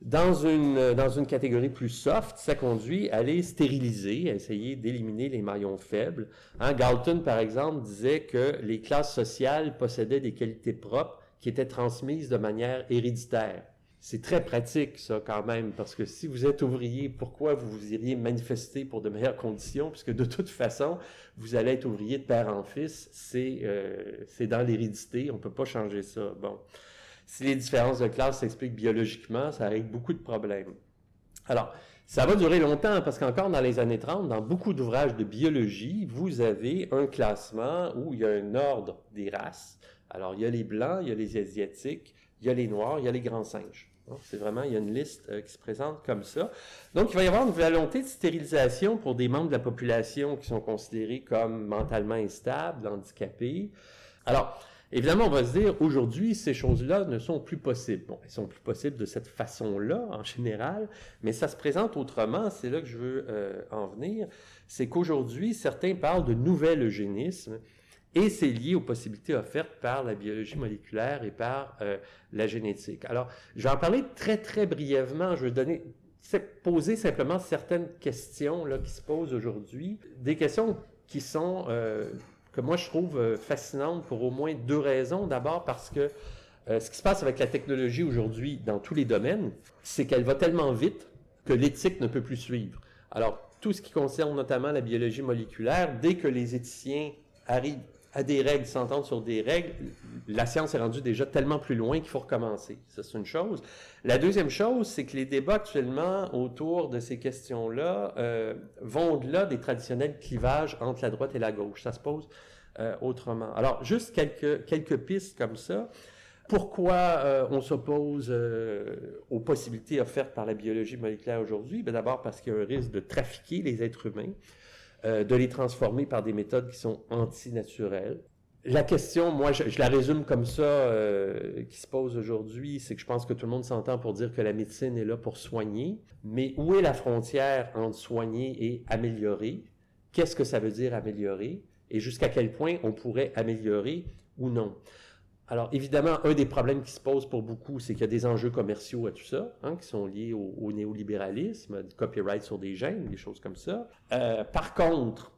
Dans une, dans une catégorie plus soft, ça conduit à les stériliser, à essayer d'éliminer les maillons faibles. Hein, Galton, par exemple, disait que les classes sociales possédaient des qualités propres qui étaient transmises de manière héréditaire. C'est très pratique, ça, quand même, parce que si vous êtes ouvrier, pourquoi vous vous iriez manifester pour de meilleures conditions? Puisque de toute façon, vous allez être ouvrier de père en fils, c'est euh, dans l'hérédité, on ne peut pas changer ça. Bon. Si les différences de classe s'expliquent biologiquement, ça règle beaucoup de problèmes. Alors, ça va durer longtemps parce qu'encore dans les années 30, dans beaucoup d'ouvrages de biologie, vous avez un classement où il y a un ordre des races. Alors, il y a les blancs, il y a les asiatiques, il y a les noirs, il y a les grands singes. C'est vraiment, il y a une liste euh, qui se présente comme ça. Donc, il va y avoir une volonté de stérilisation pour des membres de la population qui sont considérés comme mentalement instables, handicapés. Alors, Évidemment, on va se dire, aujourd'hui, ces choses-là ne sont plus possibles. Bon, elles sont plus possibles de cette façon-là, en général, mais ça se présente autrement, c'est là que je veux euh, en venir, c'est qu'aujourd'hui, certains parlent de nouvel eugénisme, et c'est lié aux possibilités offertes par la biologie moléculaire et par euh, la génétique. Alors, je vais en parler très, très brièvement, je vais donner poser simplement certaines questions là, qui se posent aujourd'hui, des questions qui sont euh, que moi je trouve euh, fascinante pour au moins deux raisons. D'abord parce que euh, ce qui se passe avec la technologie aujourd'hui dans tous les domaines, c'est qu'elle va tellement vite que l'éthique ne peut plus suivre. Alors, tout ce qui concerne notamment la biologie moléculaire, dès que les éthiciens arrivent à des règles, s'entendent sur des règles, la science est rendue déjà tellement plus loin qu'il faut recommencer. Ça, c'est une chose. La deuxième chose, c'est que les débats actuellement autour de ces questions-là euh, vont au-delà des traditionnels clivages entre la droite et la gauche. Ça se pose euh, autrement. Alors, juste quelques, quelques pistes comme ça. Pourquoi euh, on s'oppose aux possibilités offertes par la biologie moléculaire aujourd'hui? Ben, D'abord parce qu'il y a un risque de trafiquer les êtres humains. Euh, de les transformer par des méthodes qui sont antinaturelles. La question, moi, je, la résume comme ça, euh, qui se pose aujourd'hui, c'est que je pense que tout le monde s'entend pour dire que la médecine est là pour soigner, mais où est la frontière entre soigner et améliorer? Qu'est-ce que ça veut dire améliorer? Et jusqu'à quel point on pourrait améliorer ou non? Alors, évidemment, un des problèmes qui se pose pour beaucoup, c'est qu'il y a des enjeux commerciaux à tout ça, hein, qui sont liés au, néolibéralisme, du copyright sur des gènes, des choses comme ça. Euh, par contre,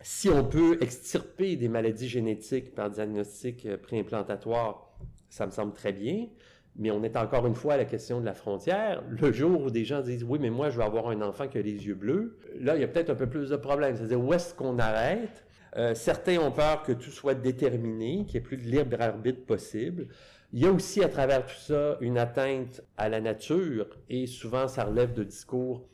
si on peut extirper des maladies génétiques par diagnostic euh, préimplantatoire, ça me semble très bien. Mais on est encore une fois à la question de la frontière. Le jour où des gens disent oui, mais moi je veux avoir un enfant qui a les yeux bleus, là il y a peut-être un peu plus de problèmes. C'est-à-dire où est-ce qu'on arrête? Euh, certains ont peur que tout soit déterminé, qu'il n'y ait plus de libre arbitre possible. Il y a aussi à travers tout ça une atteinte à la nature et souvent ça relève de discours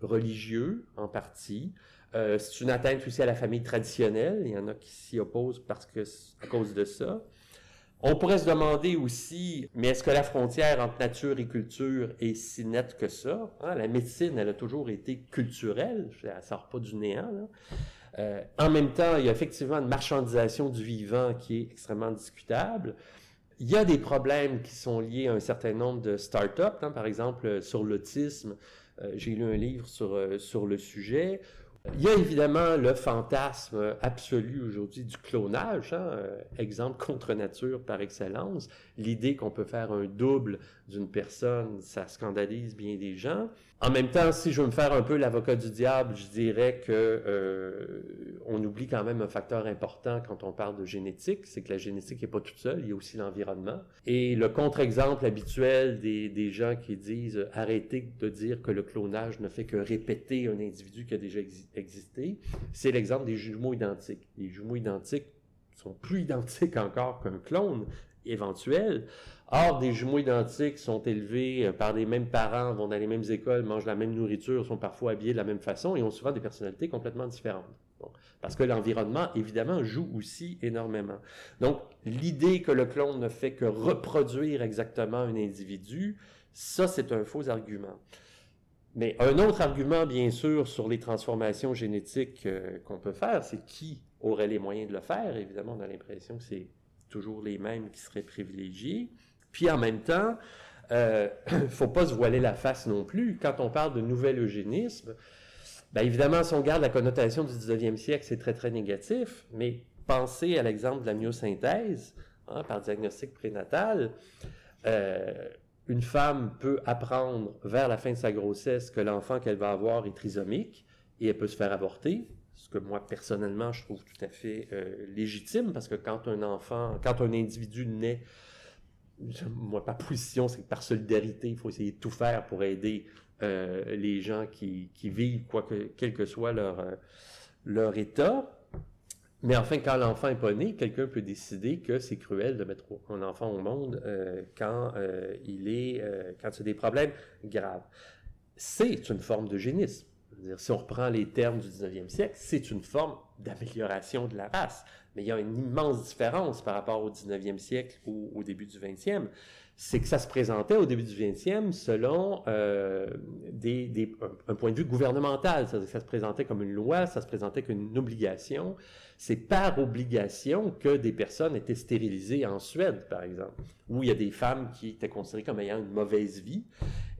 religieux en partie. Euh, c'est une atteinte aussi à la famille traditionnelle. Il y en a qui s'y opposent parce que à cause de ça. On pourrait se demander aussi, mais est-ce que la frontière entre nature et culture est si nette que ça? Hein? La médecine, elle a toujours été culturelle, elle sort pas du néant. Euh, en même temps, il y a effectivement une marchandisation du vivant qui est extrêmement discutable. Il y a des problèmes qui sont liés à un certain nombre de startups, hein, par exemple sur l'autisme. Euh, j'ai lu un livre sur, euh, sur le sujet. Il y a évidemment le fantasme absolu aujourd'hui du clonage, hein, exemple contre nature par excellence. L'idée qu'on peut faire un double d'une personne, ça scandalise bien des gens. En même temps, si je veux me faire un peu l'avocat du diable, je dirais que euh, on oublie quand même un facteur important quand on parle de génétique, c'est que la génétique n'est pas toute seule, il y a aussi l'environnement. Et le contre-exemple habituel des, gens qui disent arrêtez de dire que le clonage ne fait que répéter un individu qui a déjà existé, c'est l'exemple des jumeaux identiques. Les jumeaux identiques sont plus identiques encore qu'un clone, éventuelle. Or, des jumeaux identiques sont élevés euh, par les mêmes parents, vont dans les mêmes écoles, mangent la même nourriture, sont parfois habillés de la même façon et ont souvent des personnalités complètement différentes. parce que l'environnement, évidemment, joue aussi énormément. Donc, l'idée que le clone ne fait que reproduire exactement un individu, ça, c'est un faux argument. Mais un autre argument, bien sûr, sur les transformations génétiques euh, qu'on peut faire, c'est qui aurait les moyens de le faire? Évidemment, on a l'impression que c'est toujours les mêmes qui seraient privilégiés. Puis en même temps, il euh, faut pas se voiler la face non plus. Quand on parle de nouvel eugénisme, bien évidemment, si on garde la connotation du 19e siècle, c'est très, très négatif, mais pensez à l'exemple de la myosynthèse hein, par diagnostic prénatal. Euh, une femme peut apprendre vers la fin de sa grossesse que l'enfant qu'elle va avoir est trisomique et elle peut se faire avorter, ce que moi personnellement je trouve tout à fait euh, légitime parce que quand un enfant, quand un individu naît, moi ma position c'est que par solidarité il faut essayer de tout faire pour aider euh, les gens qui, vivent quoi que quel que soit leur euh, leur état. Mais enfin, quand l'enfant est pas né, quelqu'un peut décider que c'est cruel de mettre un enfant au monde euh, quand il est, quand il a des problèmes graves. C'est une forme d'eugénisme. Si on reprend les termes du 19e siècle, c'est une forme d'amélioration de la race. Mais il y a une immense différence par rapport au 19e siècle ou au début du 20e. C'est que ça se présentait au début du 20e selon des, un, point de vue gouvernemental. Ça, ça se présentait comme une loi, ça se présentait comme une obligation c'est par obligation que des personnes étaient stérilisées en Suède, par exemple, où il y a des femmes qui étaient considérées comme ayant une mauvaise vie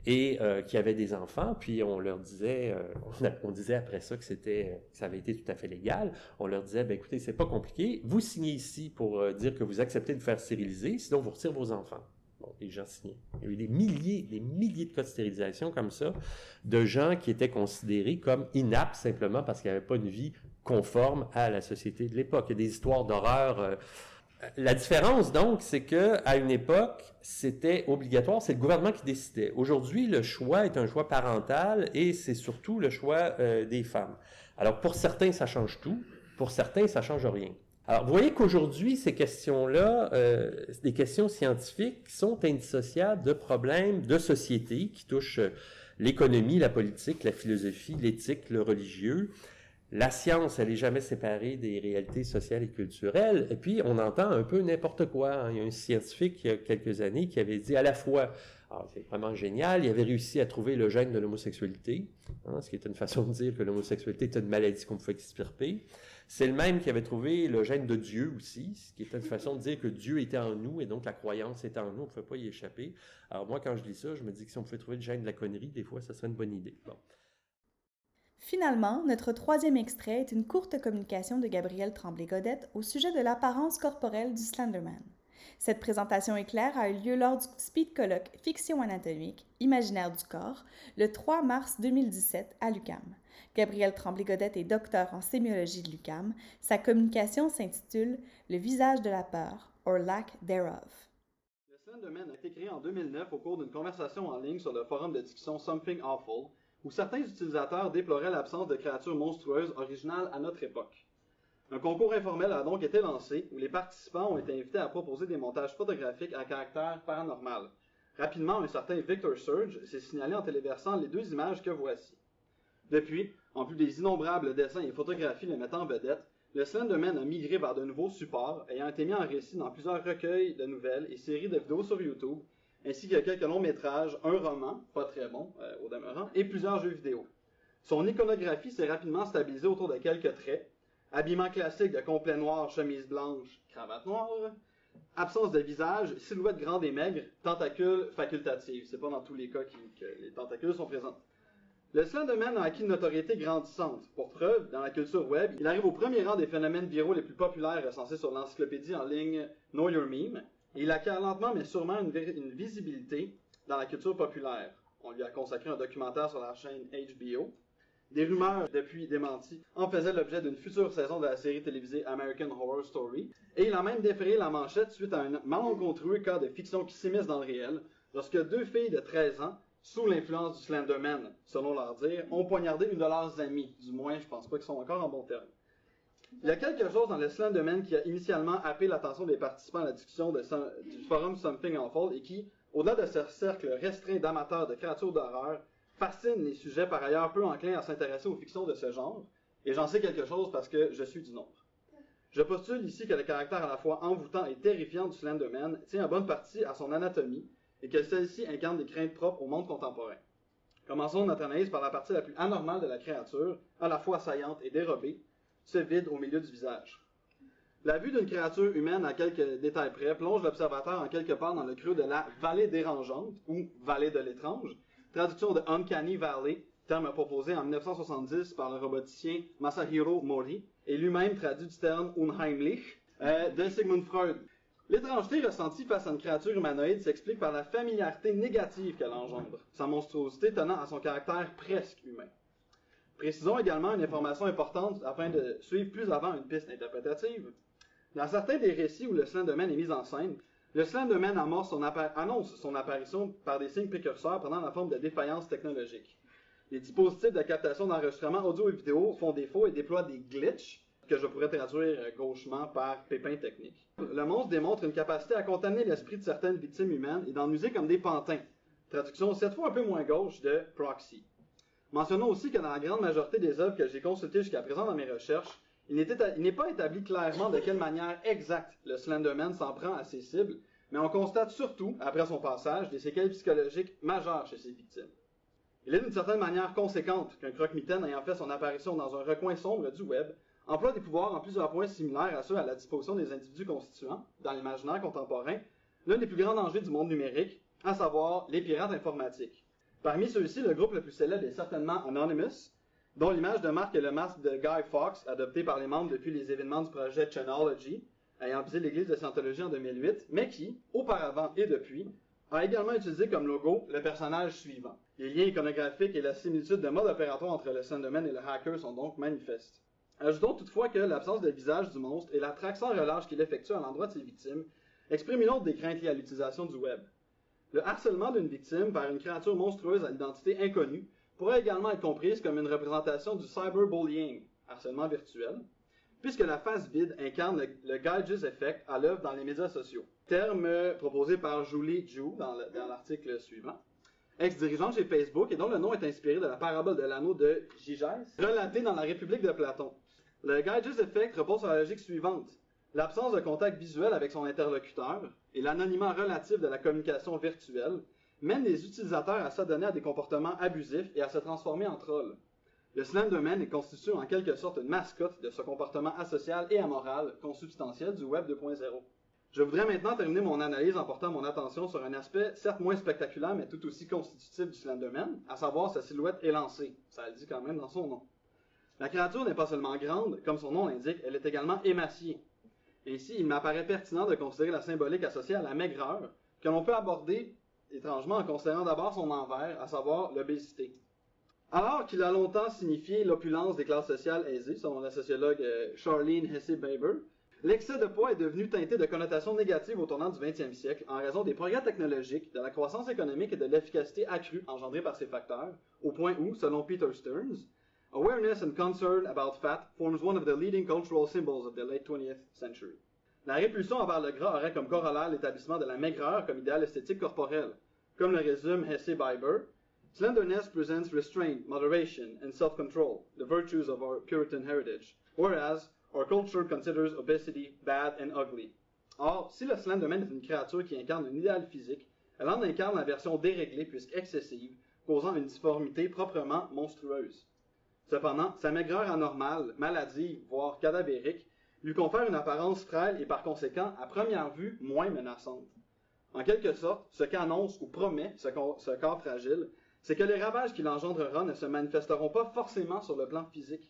et euh, qui avaient des enfants, puis on leur disait, euh, on, disait après ça que c'était, ça avait été tout à fait légal. On leur disait, ben écoutez, c'est pas compliqué, vous signez ici pour euh, dire que vous acceptez de faire stériliser, sinon vous retirez vos enfants. Bon, les gens signaient. Il y a eu des milliers, des milliers de cas de stérilisation comme ça, de gens qui étaient considérés comme inaptes simplement parce qu'ils n'avaient pas une vie conforme à la société de l'époque. Il y a des histoires d'horreur. Euh, la différence, donc, c'est que à une époque, c'était obligatoire, c'est le gouvernement qui décidait. Aujourd'hui, le choix est un choix parental et c'est surtout le choix euh, des femmes. Alors, pour certains, ça change tout. Pour certains, ça change rien. Alors, vous voyez qu'aujourd'hui, ces questions-là, euh, des questions scientifiques, sont indissociables de problèmes de société qui touchent l'économie, la politique, la philosophie, l'éthique, le religieux la science, elle n'est jamais séparée des réalités sociales et culturelles. Et puis, on entend un peu n'importe quoi. Hein. Il y a un scientifique, il y a quelques années, qui avait dit à la fois, alors c'est vraiment génial, il avait réussi à trouver le gène de l'homosexualité, hein, ce qui est une façon de dire que l'homosexualité est une maladie qu'on peut extirper. C'est le même qui avait trouvé le gène de Dieu aussi, ce qui est une façon de dire que Dieu était en nous et donc la croyance était en nous, on ne pouvait pas y échapper. Alors moi, quand je lis ça, je me dis que si on pouvait trouver le gène de la connerie, des fois, ça serait une bonne idée. Bon. Finalement, notre troisième extrait est une courte communication de Gabriel Tremblay-Godette au sujet de l'apparence corporelle du Slenderman. Cette présentation éclair a eu lieu lors du Speed Colloque Fiction anatomique, Imaginaire du corps, le 3 mars 2017 à l'UCAM. Gabriel Tremblay-Godette est docteur en sémiologie de l'UCAM. Sa communication s'intitule Le visage de la peur, or lack thereof. Le Slenderman a été créé en 2009 au cours d'une conversation en ligne sur le forum de discussion Something Awful, où certains utilisateurs déploraient l'absence de créatures monstrueuses originales à notre époque. Un concours informel a donc été lancé où les participants ont été invités à proposer des montages photographiques à caractère paranormal. Rapidement, un certain Victor Surge s'est signalé en téléversant les deux images que voici. Depuis, en plus des innombrables dessins et photographies les mettant en vedette, le Slenderman a migré vers de nouveaux supports, ayant été mis en récit dans plusieurs recueils de nouvelles et séries de vidéos sur YouTube, ainsi que quelques longs métrages, un roman, pas très bon euh, au demeurant, et plusieurs jeux vidéo. Son iconographie s'est rapidement stabilisée autour de quelques traits. Habillement classique de complet noir, chemise blanche, cravate noire. Absence de visage, silhouette grande et maigre, tentacules facultatives. C'est pas dans tous les cas que les tentacules sont présents. Le Slenderman a acquis une notoriété grandissante. Pour preuve, dans la culture web, il arrive au premier rang des phénomènes viraux les plus populaires recensés sur l'encyclopédie en ligne Know Your Meme, il acquiert lentement mais sûrement une, visibilité dans la culture populaire. On lui a consacré un documentaire sur la chaîne HBO. Des rumeurs, depuis démenties, en faisaient l'objet d'une future saison de la série télévisée American Horror Story. Et il a même déféré la manchette suite à un malencontreux cas de fiction qui s'immisce dans le réel, lorsque deux filles de 13 ans, sous l'influence du Slenderman, selon leur dire, ont poignardé une de leurs amies. Du moins, je pense pas qu'ils sont encore en bon terme. Il y a quelque chose dans le Slenderman qui a initialement happé l'attention des participants à la discussion de, du forum Something Awful et qui, au-delà de ce cercle restreint d'amateurs de créatures d'horreur, fascine les sujets par ailleurs peu enclins à s'intéresser aux fictions de ce genre, et j'en sais quelque chose parce que je suis du nombre. Je postule ici que le caractère à la fois envoûtant et terrifiant du Slenderman tient en bonne partie à son anatomie et que celle-ci incarne des craintes propres au monde contemporain. Commençons notre analyse par la partie la plus anormale de la créature, à la fois saillante et dérobée, ce vide au milieu du visage. La vue d'une créature humaine à quelques détails près plonge l'observateur en quelque part dans le creux de la vallée dérangeante, ou vallée de l'étrange, traduction de Uncanny Valley, terme proposé en 1970 par le roboticien Masahiro Mori, et lui-même traduit du terme Unheimlich, euh, de Sigmund Freud. L'étrangeté ressentie face à une créature humanoïde s'explique par la familiarité négative qu'elle engendre, sa monstruosité tenant à son caractère presque humain. Précisons également une information importante afin de suivre plus avant une piste interprétative. Dans certains des récits où le Slenderman est mis en scène, le Slenderman annonce son apparition par des signes précurseurs pendant la forme de défaillance technologique. Les dispositifs de captation d'enregistrement audio et vidéo font défaut et déploient des glitches, que je pourrais traduire euh, gauchement par pépins techniques. Le monstre démontre une capacité à contaminer l'esprit de certaines victimes humaines et d'en user comme des pantins. Traduction cette fois un peu moins gauche de proxy. Mentionnons aussi que dans la grande majorité des œuvres que j'ai consultées jusqu'à présent dans mes recherches, il n'est pas établi clairement de quelle manière exacte le Slenderman s'en prend à ses cibles, mais on constate surtout, après son passage, des séquelles psychologiques majeures chez ses victimes. Il est d'une certaine manière conséquente qu'un croque-mitaine ayant fait son apparition dans un recoin sombre du web emploie des pouvoirs en plusieurs points similaires à ceux à la disposition des individus constituants, dans l'imaginaire contemporain, l'un des plus grands dangers du monde numérique, à savoir les pirates informatiques. Parmi ceux-ci, le groupe le plus célèbre est certainement Anonymous, dont l'image de marque est le masque de Guy Fawkes, adopté par les membres depuis les événements du projet Chanology, ayant visé l'église de Scientologie en 2008, mais qui, auparavant et depuis, a également utilisé comme logo le personnage suivant. Les liens iconographiques et la similitude de mode opératoire entre le Slenderman et le hacker sont donc manifestes. Ajoutons toutefois que l'absence de visage du monstre et la traction relâche qu'il effectue à l'endroit de ses victimes expriment une autre des craintes liées à l'utilisation du web. Le harcèlement d'une victime par une créature monstrueuse à l'identité inconnue pourrait également être comprise comme une représentation du cyberbullying, harcèlement virtuel, puisque la face vide incarne le, le Effect à l'œuvre dans les médias sociaux. Terme proposé par Julie Ju dans l'article suivant ex-dirigeante chez Facebook et dont le nom est inspiré de la parabole de l'anneau de Gigès, relatée dans la République de Platon. Le Geiges Effect repose sur la logique suivante. L'absence de contact visuel avec son interlocuteur et l'anonymat relatif de la communication virtuelle mènent les utilisateurs à s'adonner à des comportements abusifs et à se transformer en trolls. Le Slenderman est constitué en quelque sorte une mascotte de ce comportement asocial et amoral consubstantiel du Web 2.0. Je voudrais maintenant terminer mon analyse en portant mon attention sur un aspect certes moins spectaculaire mais tout aussi constitutif du Slenderman, à savoir sa silhouette élancée. Ça le dit quand même dans son nom. La créature n'est pas seulement grande, comme son nom l'indique, elle est également émaciée. Ainsi, il m'apparaît pertinent de considérer la symbolique associée à la maigreur, que l'on peut aborder étrangement en considérant d'abord son envers, à savoir l'obésité. Alors qu'il a longtemps signifié l'opulence des classes sociales aisées, selon la sociologue euh, Charlene Hesse-Baber, L'excès de poids est devenu teinté de connotations négatives au tournant du 20e siècle en raison des progrès technologiques, de la croissance économique et de l'efficacité accrue engendrée par ces facteurs, au point où, selon Peter Stearns, awareness and concern about fat forms one of the leading cultural symbols of the late 20th century. La répulsion envers le gras aurait comme corollaire l'établissement de la maigreur comme idéal esthétique corporel. Comme le résume Hesse Biber, slenderness presents restraint, moderation, and self-control, the virtues of our Puritan heritage, whereas Our culture considers obesity bad and ugly. Or, si le Slenderman est une créature qui incarne un idéal physique, elle en incarne la version déréglée puisqu'excessive, causant une difformité proprement monstrueuse. Cependant, sa maigreur anormale, maladive, voire cadavérique, lui confère une apparence frêle et par conséquent, à première vue, moins menaçante. En quelque sorte, ce qu'annonce ou promet ce, ce corps fragile, c'est que les ravages qu'il engendrera ne se manifesteront pas forcément sur le plan physique.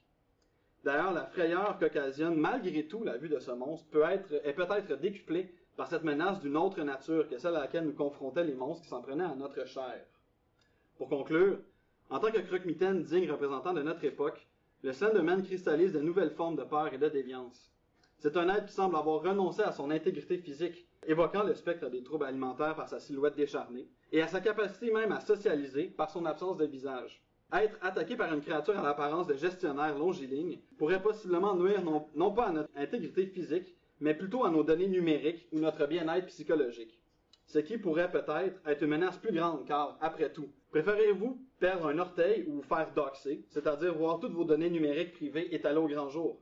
D'ailleurs, la frayeur qu'occasionne malgré tout la vue de ce monstre peut être, est peut-être décuplée par cette menace d'une autre nature que celle à laquelle nous confrontaient les monstres qui s'en prenaient à notre chair. Pour conclure, en tant que croque-mitaine digne représentant de notre époque, le Slenderman cristallise de nouvelles formes de peur et de déviance. C'est un être qui semble avoir renoncé à son intégrité physique, évoquant le spectre des troubles alimentaires par sa silhouette décharnée, et à sa capacité même à socialiser par son absence de visage. Être attaqué par une créature à l'apparence de gestionnaire longiligne pourrait possiblement nuire non, non pas à notre intégrité physique, mais plutôt à nos données numériques ou notre bien-être psychologique. Ce qui pourrait peut-être être une menace plus grande, car, après tout, préférez-vous perdre un orteil ou faire doxer, c'est-à-dire voir toutes vos données numériques privées étalées au grand jour?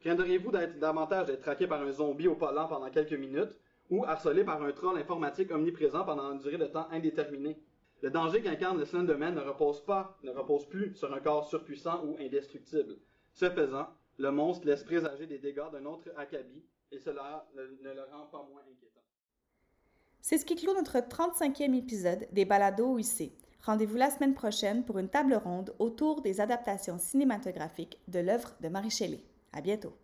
Craindriez-vous davantage d'être traqué par un zombie au volant pendant quelques minutes ou harcelé par un troll informatique omniprésent pendant une durée de temps indéterminée? Le danger qu'incarne le Slenderman ne repose pas, ne repose plus sur un corps surpuissant ou indestructible. Ce faisant, le monstre laisse présager des dégâts d'un autre acabit et cela ne le rend pas moins inquiétant. C'est ce qui clôt notre 35e épisode des Balados OIC. Rendez-vous la semaine prochaine pour une table ronde autour des adaptations cinématographiques de l'œuvre de Marie Shelley. À bientôt!